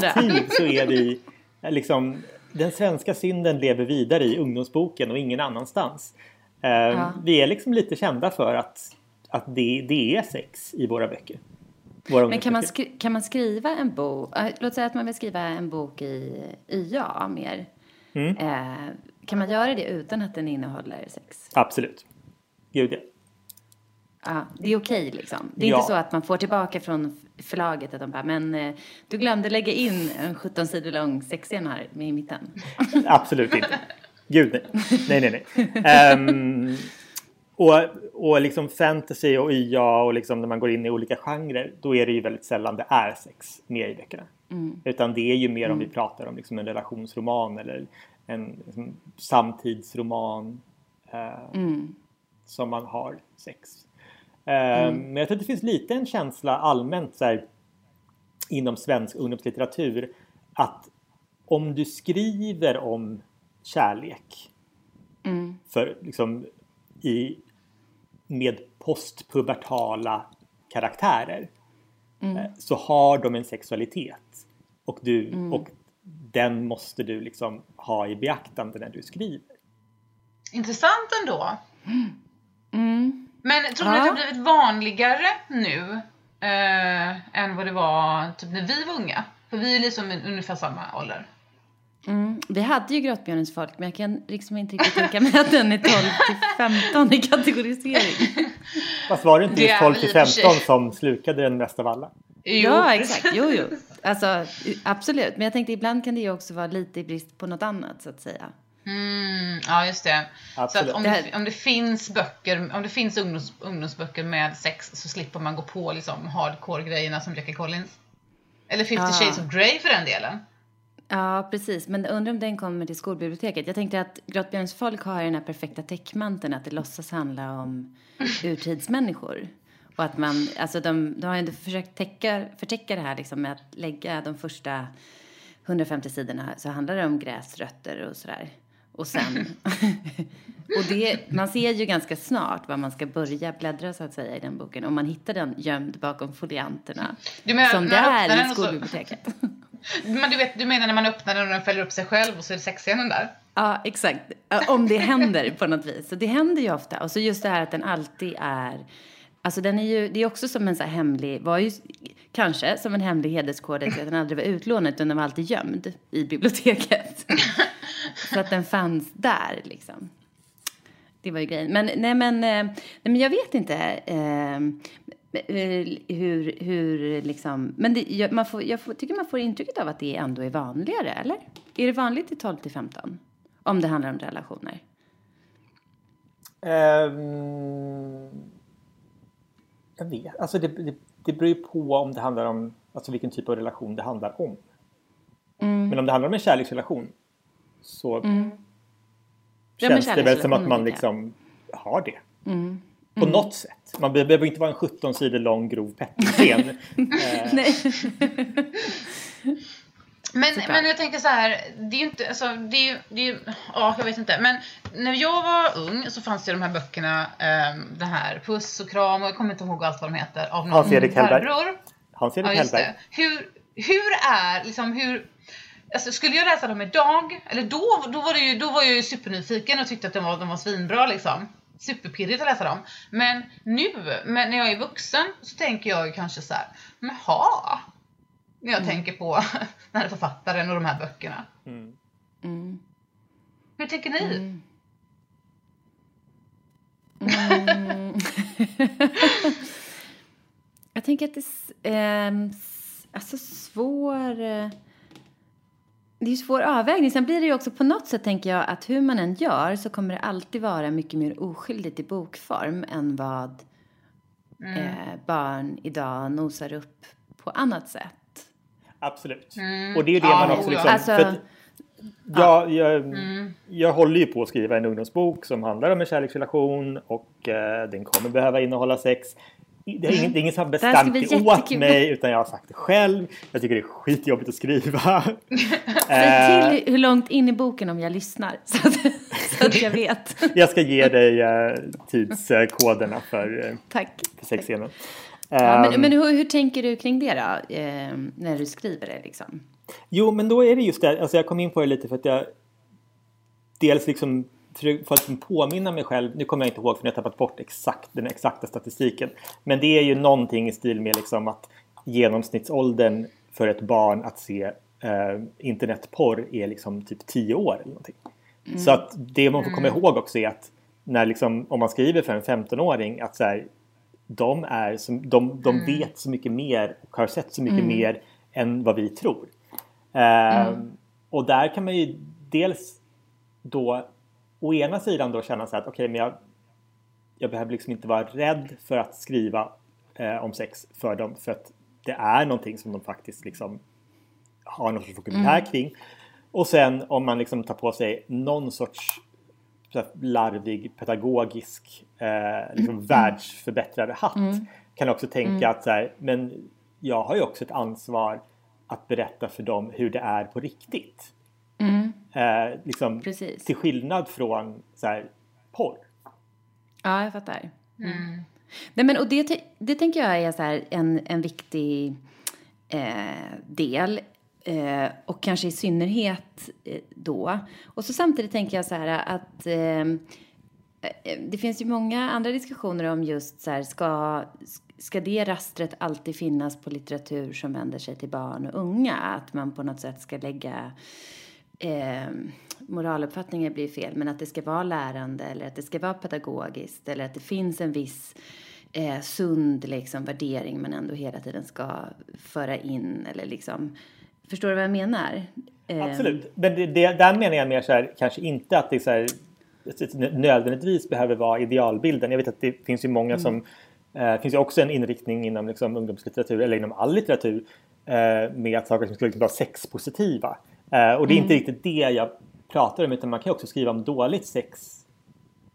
perspektiv så är vi eh, liksom den svenska synden lever vidare i ungdomsboken och ingen annanstans. Eh, Vi är liksom lite kända för att, att det, det är sex i våra böcker. Men kan man, kan man skriva en bok, äh, låt säga att man vill skriva en bok i YA mer. Mm. Eh, kan man göra det utan att den innehåller sex? Absolut. Gud ja. Ja, det är okej liksom. Det är Ja. inte så att man får tillbaka från förlaget att de bara, men eh, du glömde lägga in en 17 sidor lång sexscen här i mitten. Absolut inte. Gud nej. Nej, nej, nej. Um, och, och liksom fantasy och YA och liksom när man går in i olika genrer då är det ju väldigt sällan det är sex med i böckerna. Mm. Utan det är ju mer om vi pratar om liksom en relationsroman eller en liksom, samtidsroman eh, Mm. som man har sex. Eh, Men jag tror att det finns lite en känsla allmänt så här, inom svensk ungdomslitteratur att om du skriver om kärlek Mm. för liksom i, med postpubertala karaktärer eh, så har de en sexualitet och, du, och den måste du liksom ha i beaktande när du skriver. Intressant ändå. Mm. Men tror ni Ja. att det har blivit vanligare nu eh, än vad det var typ när vi var unga? För vi är liksom i ungefär samma ålder. Mm. Vi hade ju Grottbjörnens folk, men jag kan liksom inte riktigt tänka mig att den är 12 till 15 i kategorisering. Fast var det inte just är 12 väl till i och för sig. 15 som slukade den mest av alla? Jo, ja, exakt. Jo, jo. Alltså, absolut. Men jag tänkte ibland kan det ju också vara lite i brist på något annat, så att säga. Mm, ja, just det. Så Absolut. att om Det om det finns böcker, om det finns ungdoms, ungdomsböcker med sex så slipper man gå på liksom hardcore-grejerna som Jackie Collins. Eller 50 Ah. Shades of Grey för den delen. Ja, precis. Men undrar om den kommer till skolbiblioteket. Jag tänkte att Grottbjörns folk har den här perfekta täckmanteln att det låtsas handla om urtidsmänniskor. Och att man, alltså de, de har ju ändå försökt täcka, förtäcka det här liksom med att lägga de första 150 sidorna så handlar det om gräsrötter och sådär. Och sen, och det, man ser ju ganska snart var man ska börja bläddra så att säga i den boken. Om man hittar den gömd bakom folianterna. Du menar- som det är i och så- skolbiblioteket. Men du, vet, du menar när man öppnar den och den fäller upp sig själv och så är det sexscenen där? Ja, exakt. Om det händer på något vis. Så det händer ju ofta. Och så just det här att den alltid är... Alltså den är ju, det är också som en så hemlig, var ju kanske som en hemlig hederskodex att den aldrig var utlånad utan den var alltid gömd i biblioteket. så att den fanns där liksom. Det var ju grejen. Men nej men, eh, nej, men jag vet inte eh, hur, hur liksom, men det, jag, man får, jag får, tycker man får intrycket av att det ändå är vanligare, eller? Är det vanligt i 12 till 15? Om det handlar om relationer. Ehm, jag vet, alltså det, det, det beror ju på om det handlar om alltså vilken typ av relation det handlar om. Mm. Men om det handlar om en kärleksrelation så Ja, men känns det väl som att man liksom har det. Mm. På något sätt. Man be- behöver inte vara en 17 sidor lång grov Petter-scen. eh, Nej. Men, men jag tänker så här, det är ju inte, alltså, det är det är ja jag vet inte. Men när jag var ung så fanns det de här böckerna, um, det här Puss och kram och jag kommer inte ihåg allt vad de heter. Av någon Hans-Erik Hellberg. Hans-Erik Ja Hellberg. Hur, hur är, liksom hur, alltså skulle jag läsa dem idag, eller då, då var det ju, då var jag ju supernyfiken och tyckte att de var, de var svinbra liksom. Superpirrigt att läsa dem. Men nu, men när jag är vuxen så tänker jag kanske så här, jaha. När jag tänker på den här författaren och de här böckerna. Mm. Mm. Hur tänker ni? Mm. Mm. jag tänker att det är s- alltså svår... Det är ju svår avvägning. Sen blir det ju också på något sätt, tänker jag, att hur man än gör så kommer det alltid vara mycket mer oskyldigt i bokform än vad eh, barn idag nosar upp på annat sätt. Absolut. Mm. Och det är ju det Ja, man också ja. liksom... Alltså- för att jag, jag, Mm. jag håller ju på att skriva en ungdomsbok som handlar om en kärleksrelation och eh, den kommer behöva innehålla sex. Det är ingen, det är ingen som har bestämt det åt mig utan jag har sagt det själv. Jag tycker det är skitjobbigt att skriva. Säg Eh, till hur långt in i boken om jag lyssnar så att, så att jag vet. jag ska ge dig eh, tidskoderna för, eh, Tack. för sexscenen. Ja, men Ehm, men hur, hur tänker du kring det då? Eh, när du skriver det liksom? Jo, men då är det just det. Alltså jag kom in på det lite för att jag dels liksom för för att påminna mig själv. Nu kommer jag inte ihåg för jag har tappat bort exakt den exakta statistiken. Men det är ju någonting i stil med liksom att genomsnittsåldern för ett barn att se eh, internetporr är liksom typ 10 år eller någonting. Så att det man får komma ihåg också är att när liksom, om man skriver för en 15-åring att så här, de, är som, de, de vet så mycket mer och har sett så mycket mer än vad vi tror. Ehm, Och där kan man ju dels då å ena sidan då känna så att okej, okay, men jag, jag behöver liksom inte vara rädd för att skriva eh, om sex för dem för att det är någonting som de faktiskt liksom har någon sorts vokabulär mm. kring. Och sen om man liksom tar på sig någon sorts larvig pedagogisk eh, liksom mm. världsförbättrare hatt mm. kan också tänka mm. att så här, men jag har ju också ett ansvar att berätta för dem hur det är på riktigt. Mm. Eh, liksom, till skillnad från så här, porr. Ja, jag fattar. Mm. Nej, men, och det, det tänker jag är så här, en, en viktig eh, del. Eh, och kanske i synnerhet eh, då. Och så samtidigt tänker jag så här att eh, eh, det finns ju många andra diskussioner om just så här, ska, ska det rastret alltid finnas på litteratur som vänder sig till barn och unga? Att man på något sätt ska lägga eh, moraluppfattningar blir fel, men att det ska vara lärande eller att det ska vara pedagogiskt eller att det finns en viss eh, sund liksom, värdering man ändå hela tiden ska föra in eller liksom Förstår du vad jag menar? Eh, Absolut, men det, det, där menar jag mer så här, kanske inte att det så här, nödvändigtvis behöver vara idealbilden. Jag vet att det finns ju många mm. som eh, finns ju också en inriktning inom liksom, ungdomslitteratur eller inom all litteratur eh, med att saker som skulle vara sexpositiva. Eh, och det är mm. inte riktigt det jag pratar om utan man kan också skriva om dåligt sex.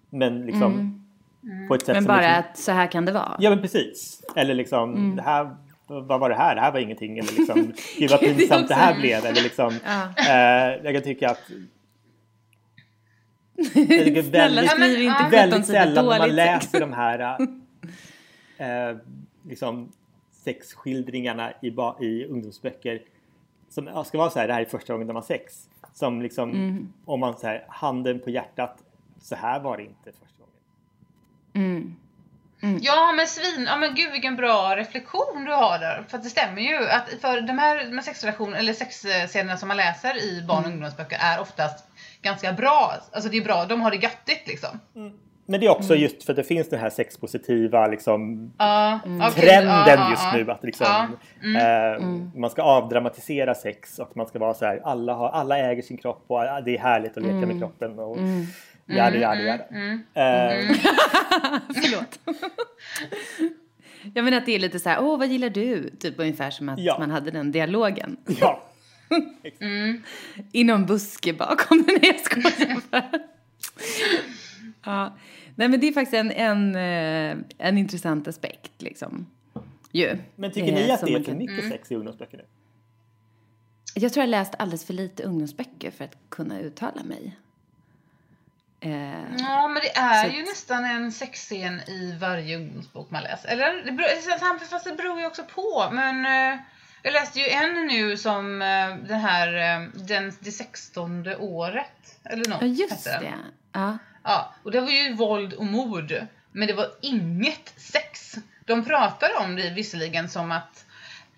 Men liksom mm. på ett sätt Men bara liksom, att så här kan det vara? Ja men precis. Eller liksom mm. det här vad var det här? Det här var ingenting. Eller liksom, gud vad pinsamt det, här blev. Eller liksom, ja. eh, jag kan tycka att tycker väldigt, väldigt sällan när man läser de här eh, liksom sexskildringarna i, i ungdomsböcker som ska vara så här, det här är första gången de har sex. Som liksom, mm. om man säger handen på hjärtat, så här var det inte första gången. Mm. Mm. Ja men svin, ja men gud vilken bra reflektion du har där. För det stämmer ju att för de här med eller sexscenerna som man läser i barn och mm. ungdomsböcker är oftast ganska bra. Alltså det är bra, de har det göttigt liksom. Mm. Men det är också mm. just för att det finns den här sexpositiva liksom, uh, trenden uh, just nu. Att liksom, mm. eh, mm. man ska avdramatisera sex och man ska vara så här, alla, har, alla äger sin kropp och det är härligt att leka med mm. kroppen. Och, mm. Jada, jada. Uh, Förlåt. Jag menar att det är lite så här, åh vad gillar du? Typ ungefär som att ja. man hade den dialogen. Ja. mm. I någon buske bakom den. Jag skojar bara. Ja. Nej men det är faktiskt en, en, eh, en intressant aspekt liksom. Ju. Men tycker ni eh, att det är för mycket mm. sex i ungdomsböcker nu? Jag tror jag läst alldeles för lite ungdomsböcker för att kunna uttala mig. Eh, ja, men det är ju att... nästan en sexscen i varje ungdomsbok man läser. Eller det beror, fast det beror ju också på. Men eh, jag läste ju en nu som eh, den här, den, det sextonde året. Eller något Ja, just det. Ja ja. Och det var ju våld och mord. Men det var inget sex. De pratade om det visserligen som att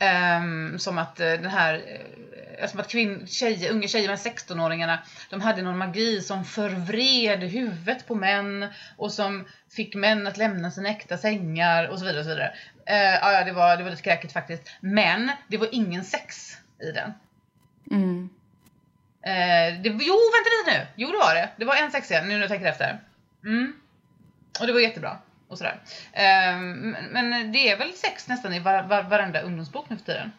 Um, som att uh, den här, uh, som att kvinn, tjejer, unga tjejer, med 16-åringarna, de hade någon magi som förvred huvudet på män och som fick män att lämna sina äkta sängar och så vidare. Och så vidare. Uh, ja, det var, det var lite kräkigt faktiskt. Men det var ingen sex i den. Mm. Uh, det, jo, vänta lite nu! Jo, det var det. Det var en sexscen, nu när jag tänker efter. Mm. Och det var jättebra och sådär. Um, men det är väl sex nästan i var, var, varenda ungdomsbok nu för tiden?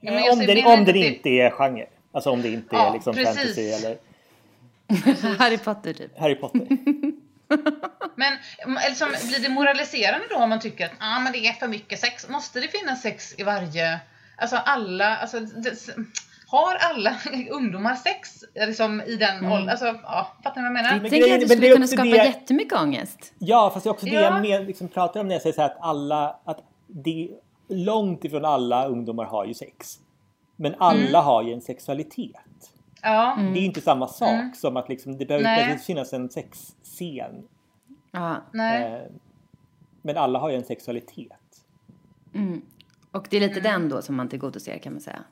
Ja, men om den, om den inte är genre. Alltså om det inte ja, är liksom precis. fantasy eller... Harry Potter typ. Harry Potter. men liksom, blir det moraliserande då om man tycker att ah, men det är för mycket sex? Måste det finnas sex i varje... Alltså alla... Alltså, det, har alla ungdomar sex liksom, i den mm. åldern? Alltså, ja, fattar ni vad jag menar? Jag tänker att det skulle kunna skapa det... jättemycket ångest. Ja, fast det är också ja. det jag med, liksom, pratar om när jag säger så här att alla, att det, långt ifrån alla ungdomar har ju sex. Men alla mm. har ju en sexualitet. Ja. Mm. Det är inte samma sak mm. som att liksom, det behöver inte finnas en sexscen. Ja. Nej. Eh, men alla har ju en sexualitet. Mm. Och det är lite mm. den då som man tillgodoser kan man säga.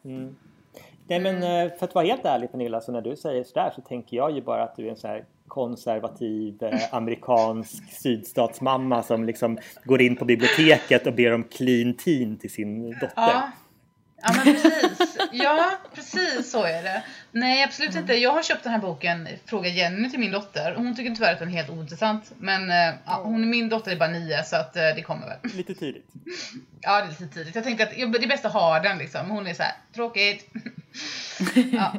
Nej men mm. eh, för att vara helt ärlig Pernilla, så när du säger sådär så tänker jag ju bara att du är en så här konservativ eh, amerikansk sydstatsmamma som liksom går in på biblioteket och ber om clean teen till sin dotter. Ja. Ja, men precis. Ja, precis så är det. Nej, absolut inte. Jag har köpt den här boken, Fråga Jenny, till min dotter. Hon tycker tyvärr att den är helt ointressant. Men eh, ja, hon, min dotter är bara nio, så att eh, det kommer väl. Lite tidigt. Ja, det är lite tidigt. Jag tänkte att det är bäst att ha den liksom. Hon är så här, tråkigt. ja.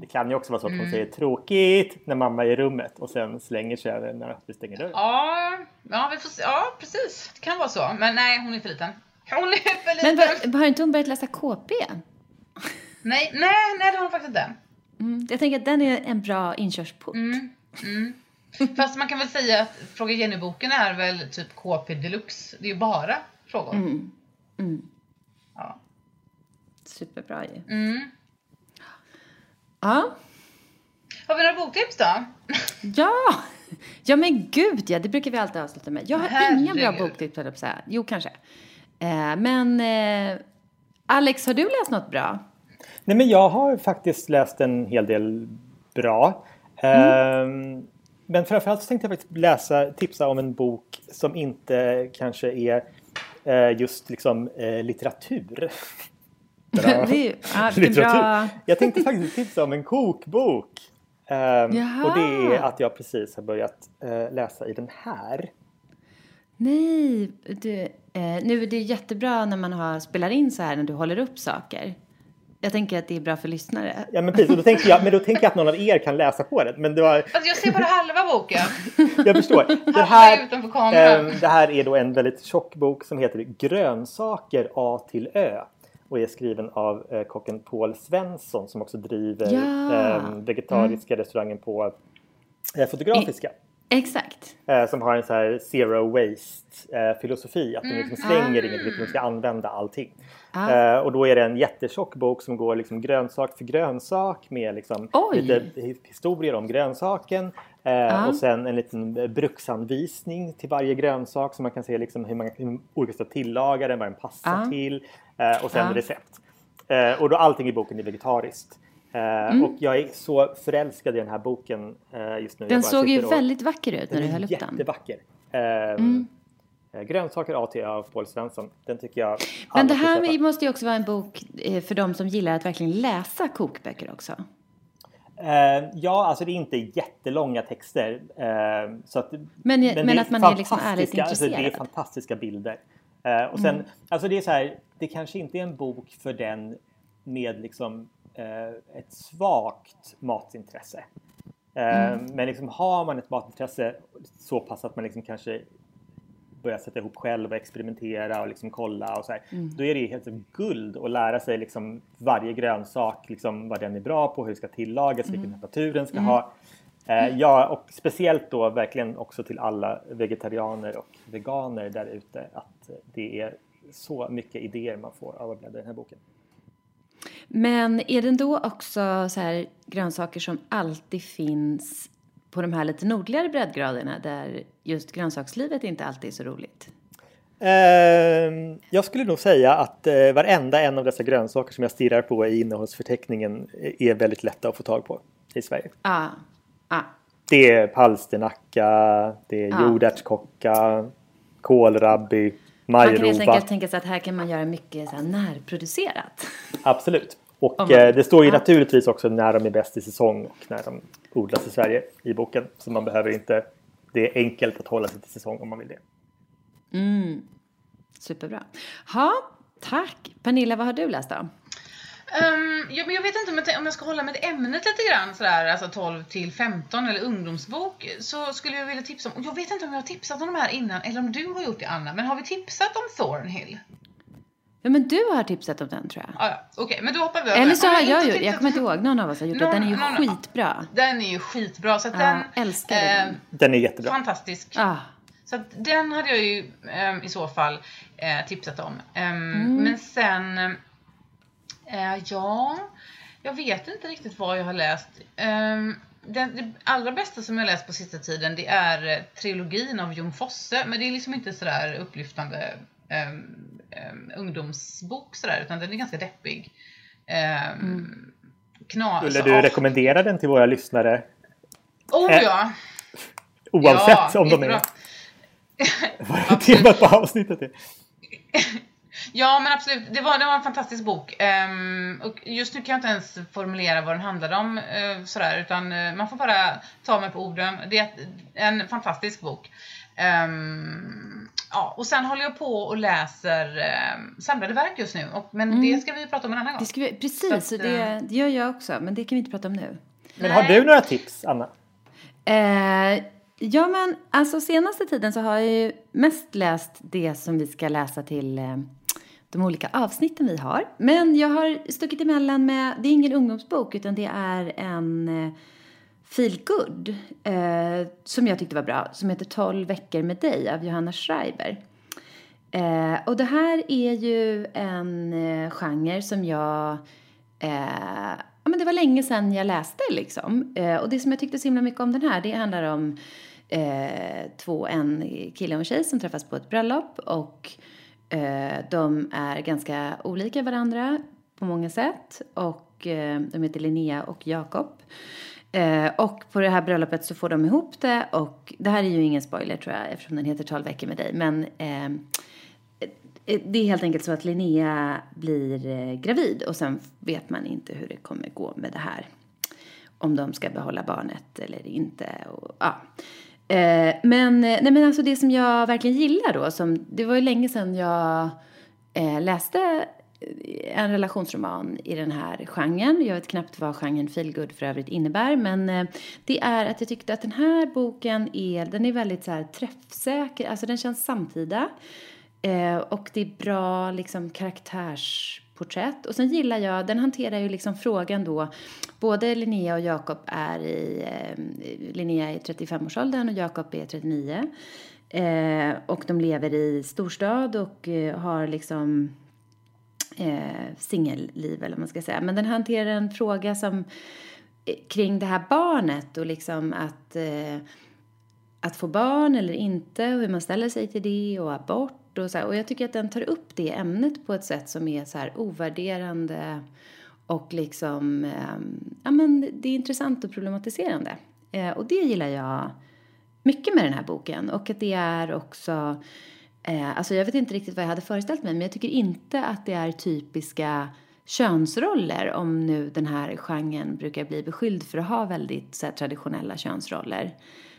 Det kan ju också vara så att Mm. hon säger tråkigt när mamma är i rummet och sen slänger sig över när vi stänger dörren. Ja, ja, vi får se. ja, precis. Det kan vara så. Men nej, hon är för liten. Hon är för Men liten. var, har inte hon börjat läsa KP? Nej, nej, nej, det har hon faktiskt inte. Mm. Jag tänker att den är en bra inkörsport. Mm. Fast man kan väl säga att Fråga Jenny-boken är väl typ KP deluxe. Det är ju bara frågor. Mm. Mm. Ja. Superbra ju. Mm. Ja. Har vi några boktips då? Ja! Ja men gud ja, det brukar vi alltid avsluta med. Jag har inga bra boktips höll på. Jo kanske. Eh, men eh, Alex, har du läst något bra? Nej men jag har faktiskt läst en hel del bra. Ehm, men framförallt så tänkte jag faktiskt läsa, tipsa om en bok som inte kanske är eh, just liksom litteratur. Bra. Det ja, Litteratur. bra... Jag tänkte faktiskt tipsa om en kokbok. Jaha. och det är att jag precis har börjat eh, läsa i den här. Nej, du, eh, nu är det jättebra när man har, spelar in så här när du håller upp saker. Jag tänker att det är bra för lyssnare. Ja men precis, och då tänker jag, men då tänker jag att någon av er kan läsa på den. Men det var, Alltså jag ser bara halva boken. jag förstår. Det här, utanför kameran. Ehm, det här är då en väldigt tjock bok som heter Grönsaker A till Ö och är skriven av eh, kocken Paul Svensson som också driver Ja. ehm, vegetariska restaurangen på eh, Fotografiska. Exakt. Eh, som har en så här zero waste eh. Att de liksom slänger ingenting utan de ska använda allting. Ah. Eh, och då är det en jättetjock bok som går liksom grönsak för grönsak med liksom Oj. lite hi- historier om grönsaken. Eh, Ah. Och sen en liten eh, bruksanvisning till varje grönsak så man kan se liksom hur man hur olika att tillaga den, vad den passar Ah. till. Eh, och sen Ah. recept. Och då allting i boken är vegetariskt. Eh, Och jag är så förälskad i den här boken eh, just nu. Den såg ju och- väldigt vacker ut när den du är höll upp den. jättevacker. Ehm, eh, Grönsaker A till Ö av Paul Svensson. Den tycker jag Men det här måste ju också vara en bok för de som gillar att verkligen läsa kokböcker också. Eh, ja, alltså det är inte jättelånga texter. eh, så att, Men- det men att man är liksom ärligt fantastiska- alltså Det är intresserad. fantastiska bilder. Och sen, alltså det är så här, det kanske inte är en bok för den med liksom ett svagt matintresse. Eh, Men liksom har man ett matintresse så pass att man liksom kanske börja sätta ihop själv och experimentera och liksom kolla och så här. Då är det ju helt guld att lära sig liksom varje grönsak, liksom vad den är bra på, hur det ska tillagas, vilken temperatur den ska ha. Eh, ja, och speciellt då verkligen också till alla vegetarianer och veganer där ute att eh, det är så mycket idéer man får av att bläddra i den här boken. Men är det då också så här grönsaker som alltid finns på de här lite nordligare breddgraderna där just grönsakslivet inte alltid är så roligt? Ehm, jag skulle nog säga att eh, varenda en av dessa grönsaker som jag stirrar på i innehållsförteckningen är väldigt lätta att få tag på i Sverige. Ah, ah. Det är palsternacka, det är Ja. jordärtskocka, kålrabbi, Man kan helt enkelt tänka sig att här kan man göra mycket så här närproducerat. Absolut. Och eh, det står ju Ja. naturligtvis också när de är bäst i säsong och när de odlas i Sverige i boken. Så man behöver inte, det är enkelt att hålla sig till säsong om man vill det. Mm. Superbra. Ja, tack. Pernilla, vad har du läst då? Um, ja, men jag vet inte om jag, om jag ska hålla med ämnet lite grann sådär, alltså 12 till 15 eller ungdomsbok så skulle jag vilja tipsa om, och jag vet inte om jag har tipsat om de här innan eller om du har gjort det Anna, men har vi tipsat om Thornhill? Ja, men du har tipsat om den tror jag. Ah, ja, Okej, men då hoppar vi över Eller så har jag gjort, jag kommer inte ihåg, någon av oss har gjort det. Den är ju Någon- skitbra. Den är ju skitbra, så att Ja, den... älskar eh, den. Den är jättebra. Fantastisk. Ah, Så att den hade jag ju ehm, i så fall eh, tipsat om. Ehm, Mm. Men sen, eh, ja, jag vet inte riktigt vad jag har läst. Ehm, den, det allra bästa som jag läst på sista tiden det är eh, trilogin av Jon Fosse. Men det är liksom inte sådär upplyftande ehm, ehm, ungdomsbok sådär, utan den är ganska deppig. Um, Mm. Knas. Skulle du och- rekommendera den till våra lyssnare? Oh Eh, ja! Oavsett om de är vad temat på avsnittet är. Ja, men absolut. Det var, det var en fantastisk bok. Ehm, och just nu kan jag inte ens formulera vad den handlade om, eh, sådär, utan eh, man får bara ta mig på orden. Det är en fantastisk bok. Ehm, ja, och sen håller jag på och läser um, samlade verk just nu, och, men det ska vi prata om en annan gång. Det ska vi, Så precis, att, det, det gör jag också. Men det kan vi inte prata om nu. Men har du några tips, Anna? Eh, ja, men alltså senaste tiden så har jag ju mest läst det som vi ska läsa till eh, de olika avsnitten vi har. Men jag har stuckit emellan med, det är ingen ungdomsbok utan det är en eh, feel good eh, som jag tyckte var bra, som heter 12 veckor med dig av Johanna Schreiber. Eh, och det här är ju en eh, genre som jag... Eh, ja, men det var länge sedan jag läste liksom. Eh, och det som jag tyckte så himla mycket om den här, det handlar om eh, två, en kille och en tjej som träffas på ett bröllop. Och Eh, de är ganska olika varandra på många sätt. Och eh, de heter Linnea och Jakob. Eh, och på det här bröllopet så får de ihop det och det här är ju ingen spoiler tror jag eftersom den heter 12 veckor med dig. Men det är helt enkelt så att Linnea blir gravid och sen vet man inte hur det kommer gå med det här. Om de ska behålla barnet eller inte. Och, ja eh, men, eh, nej men alltså det som jag verkligen gillar då, som, det var ju länge sedan jag eh, läste eh, en relationsroman i den här genren. Jag vet knappt vad genren feelgood för övrigt innebär. Men eh, det är att jag tyckte att den här boken är, den är väldigt så här träffsäker. Alltså den känns samtida. Eh, och det är bra liksom karaktärsporträtt. Och sen gillar jag, den hanterar ju liksom frågan då. Både Linnea och Jakob är i, eh, Linnea är i 35-årsåldern och Jakob är 39. Eh, och de lever i storstad och eh, har liksom eh, singelliv eller vad man ska säga. Men den hanterar en fråga som eh, kring det här barnet och liksom att, eh, att få barn eller inte och hur man ställer sig till det och abort och så här. Och jag tycker att den tar upp det ämnet på ett sätt som är så här ovärderande och liksom, eh, ja men det är intressant och problematiserande. Eh, och det gillar jag mycket med den här boken och att det är också Eh, alltså jag vet inte riktigt vad jag hade föreställt mig men jag tycker inte att det är typiska könsroller om nu den här genren brukar bli beskylld för att ha väldigt så här, traditionella könsroller.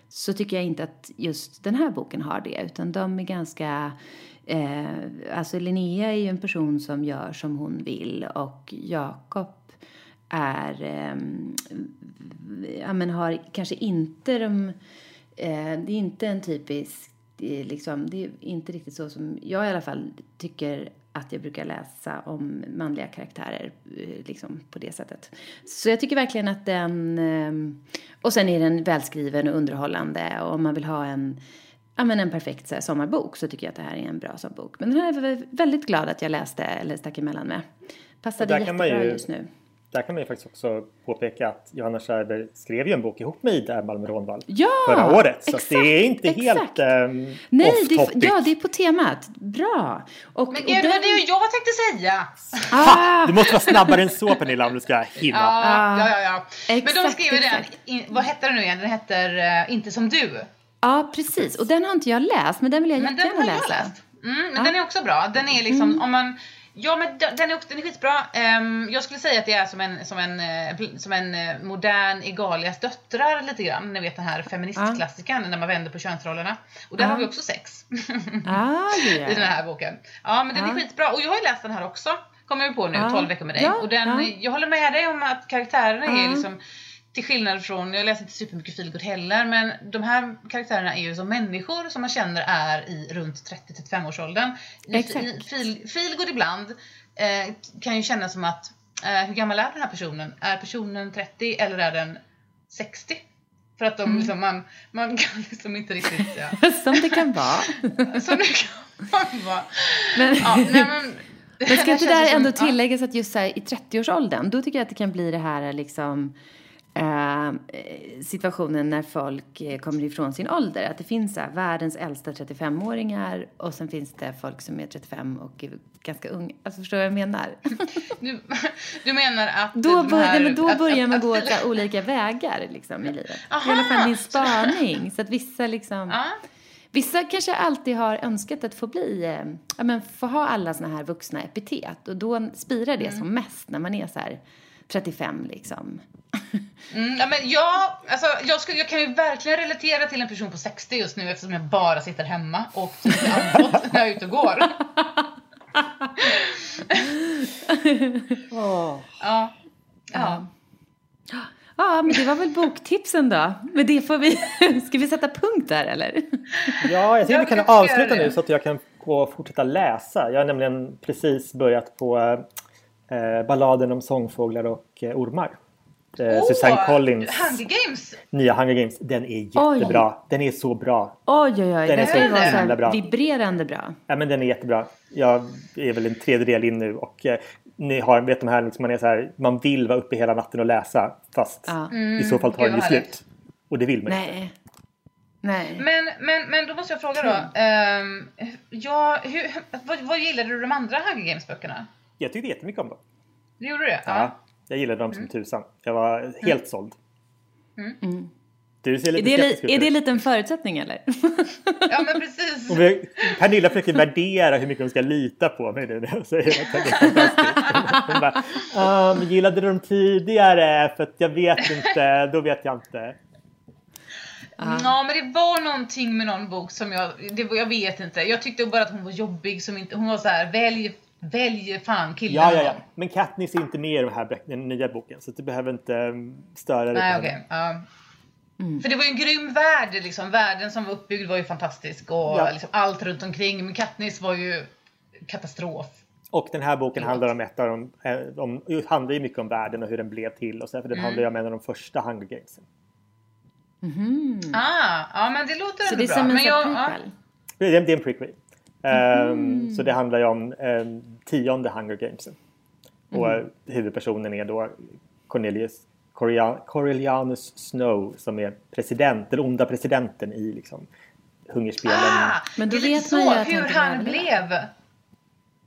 Så tycker jag inte att just den här boken har det utan de är ganska eh, alltså Linnea är ju en person som gör som hon vill och Jakob är, eh, ja men har kanske inte de, eh, det är inte en typisk det är, liksom, det är inte riktigt så som jag i alla fall tycker att jag brukar läsa om manliga karaktärer eh, liksom på det sättet. Så jag tycker verkligen att den... Ehm, och sen är den välskriven och underhållande och om man vill ha en, ja, men en perfekt så här, sommarbok så tycker jag att det här är en bra sån bok. Men den här är jag väldigt glad att jag läste eller stack emellan med. Passade där kan man jättebra ju- just nu. Där kan man ju faktiskt också påpeka att Johanna Schreiber skrev ju en bok ihop med Ida Malmö Ronvall Ja, förra året. Så exakt, det är inte exakt. helt um, Nej, det är, off-topic. ja, det är på temat. Bra. Och, Men och gud, det var det jag tänkte säga! Ah! Du måste vara snabbare än så Pernilla om du ska hinna. Ja, ja, ja. ja. Men de exakt, skriver den, exakt. vad hette den nu igen? Den heter eh, Inte som du. Ja, precis. Och den har inte jag läst, men den vill jag Men den jättegärna har jag läsa. läst. Mm, men Ja. den är också bra. Den är liksom, om man... Ja men den den är, också, den är skitbra. Ehm, jag skulle säga att det är som en, som en, eh, som en eh, modern Egalias döttrar lite grann. Ni vet den här feministklassikern när man vänder på könsrollerna. Och där Ja. har vi också sex. Ah, det I den här boken. Ja men den är Ja. skitbra. Och jag har ju läst den här också. Kommer vi på nu, Ja. 12 veckor med dig. Ja, Och den, ja. jag håller med dig om att karaktärerna är Ja. liksom till skillnad från, jag läser inte supermycket feelgood heller, men de här karaktärerna är ju som människor som man känner är i runt 30-35 årsåldern. Exakt. I feel, feelgood ibland eh, kan ju kännas som att, eh, hur gammal är den här personen? Är personen 30 eller är den 60? För att de Mm. liksom, man, man kan liksom inte riktigt, ja. Som det kan vara. Så nu kan vara. Men, Ja, nej, men, men ska inte känns där som- ändå tilläggas att just så här, i 30-årsåldern, då tycker jag att det kan bli det här liksom eh, situationen när folk eh, kommer ifrån sin ålder. Att det finns så här, världens äldsta 35-åringar och sen finns det folk som är 35 och är ganska unga. Alltså förstår du vad jag menar? Du, du menar att Då, bör, här, nej, men då att- börjar man att- gå här, olika vägar liksom, i livet. Är i Aha! alla fall min spaning. Så att vissa liksom... Ja. Vissa kanske alltid har önskat att få bli, eh, ja men få ha alla såna här vuxna epitet och då spirar det som mest när man är så här 35 liksom. Mm, ja, men jag, alltså, jag, skulle, jag kan ju verkligen relatera till en person på 60 just nu eftersom jag bara sitter hemma och typ andfådd när jag är ute och går. Ja. Ja. Ja, men det var väl boktipsen då. Men det får vi, ska vi sätta punkt där eller? Ja, jag tycker vi kan avsluta nu så att jag kan gå och fortsätta läsa. Jag har nämligen precis börjat på eh, balladen om sångfåglar och eh, ormar. Eh, Susanne Collins Hunger Games! nya Hunger Games. Den är jättebra. Den är så bra. Oj, oj, oj. Den är Den så himla bra. vibrerande bra. Ja, men den är jättebra. Jag är väl en tredjedel in nu och eh, ni har, vet de här, liksom, man är så här, man vill vara uppe hela natten och läsa fast Ja. i så fall tar Gud, det ju slut. Och det vill man inte. Nej. Nej. Men, men, men då måste jag fråga då. ehm, ja, hur, vad, vad gillade du de andra Hunger Games-böckerna? Jag tyckte jättemycket om dem. Du gjorde det? Ja. Jag gillade dem som Mm. tusan. Jag var helt såld. Du ser Är lite det, skeptisk li- är det en liten förutsättning eller? Ja, men precis. Och vi- Pernilla försöker värdera hur mycket hon ska lita på mig nu när jag säger att det är. Hon bara, ah, men gillade du dem tidigare? För att jag vet inte, då vet jag inte. Ja, men det var någonting med någon bok som jag, det, jag vet inte. Jag tyckte bara att hon var jobbig som inte, hon var så här, välj, välj fan killen. Ja, ja, ja. Men Katniss är inte med i den här den nya boken så du behöver inte um, störa dig Nej, på okej. henne. ja. Mm. För det var ju en grym värld liksom. Världen som var uppbyggd var ju fantastisk och Ja. liksom allt runt omkring. Men Katniss var ju katastrof. Och den här boken handlar om ett av de, eh, om, handlar ju mycket om världen och hur den blev till och så, för den Mm. handlar ju om en av de första Hunger Gamesen. Ah, ja men det låter Så ändå det är bra. som en jag, sån ja. prequel? Det är, det är en prequel. Ehm, Så det handlar ju om um, tionde Hunger Gamesen. Och eh, huvudpersonen är då Cornelius Coriolan- Coriolanus Snow som är president, den onda presidenten i liksom hungerspelen. Ah, Men då det är vet man ju så att hur han blev.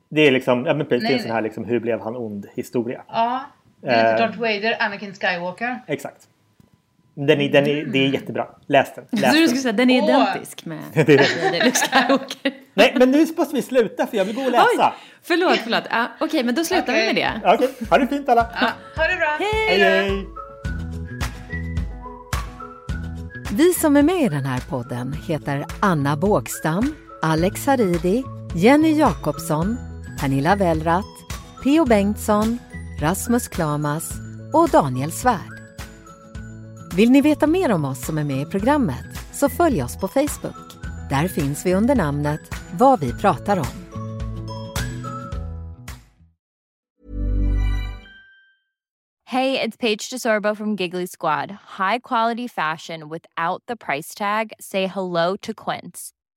Det är liksom, ja men precis, det är Nej, en sån här liksom, hur blev han ond historia. Ja. Lite Eh. Darth Vader, Anakin Skywalker. Exakt. Den är, den är, det är jättebra. Läs den. Så Läs du den. skulle säga den är Åh. identisk med Det är det. Luke Skywalker? Nej, men nu måste vi sluta för jag vill gå och läsa. Oj, förlåt, förlåt. Ah, Okej, men då slutar Okej. vi med det. Okej, ha det fint alla. Ja, ha det bra. Hej, hej. Vi som är med i den här podden heter Anna Bågstam, Alex Haridi, Jenny Jakobsson, Pernilla Wellratt, Theo Bengtsson, Rasmus Klamas och Daniel Svärd. Vill ni veta mer om oss som är med i programmet så följ oss på Facebook. Där finns vi under namnet Vad vi pratar om. Hej, det är Paige DeSorbo från Giggly Squad. High quality fashion without the price tag. Say hello to Quince.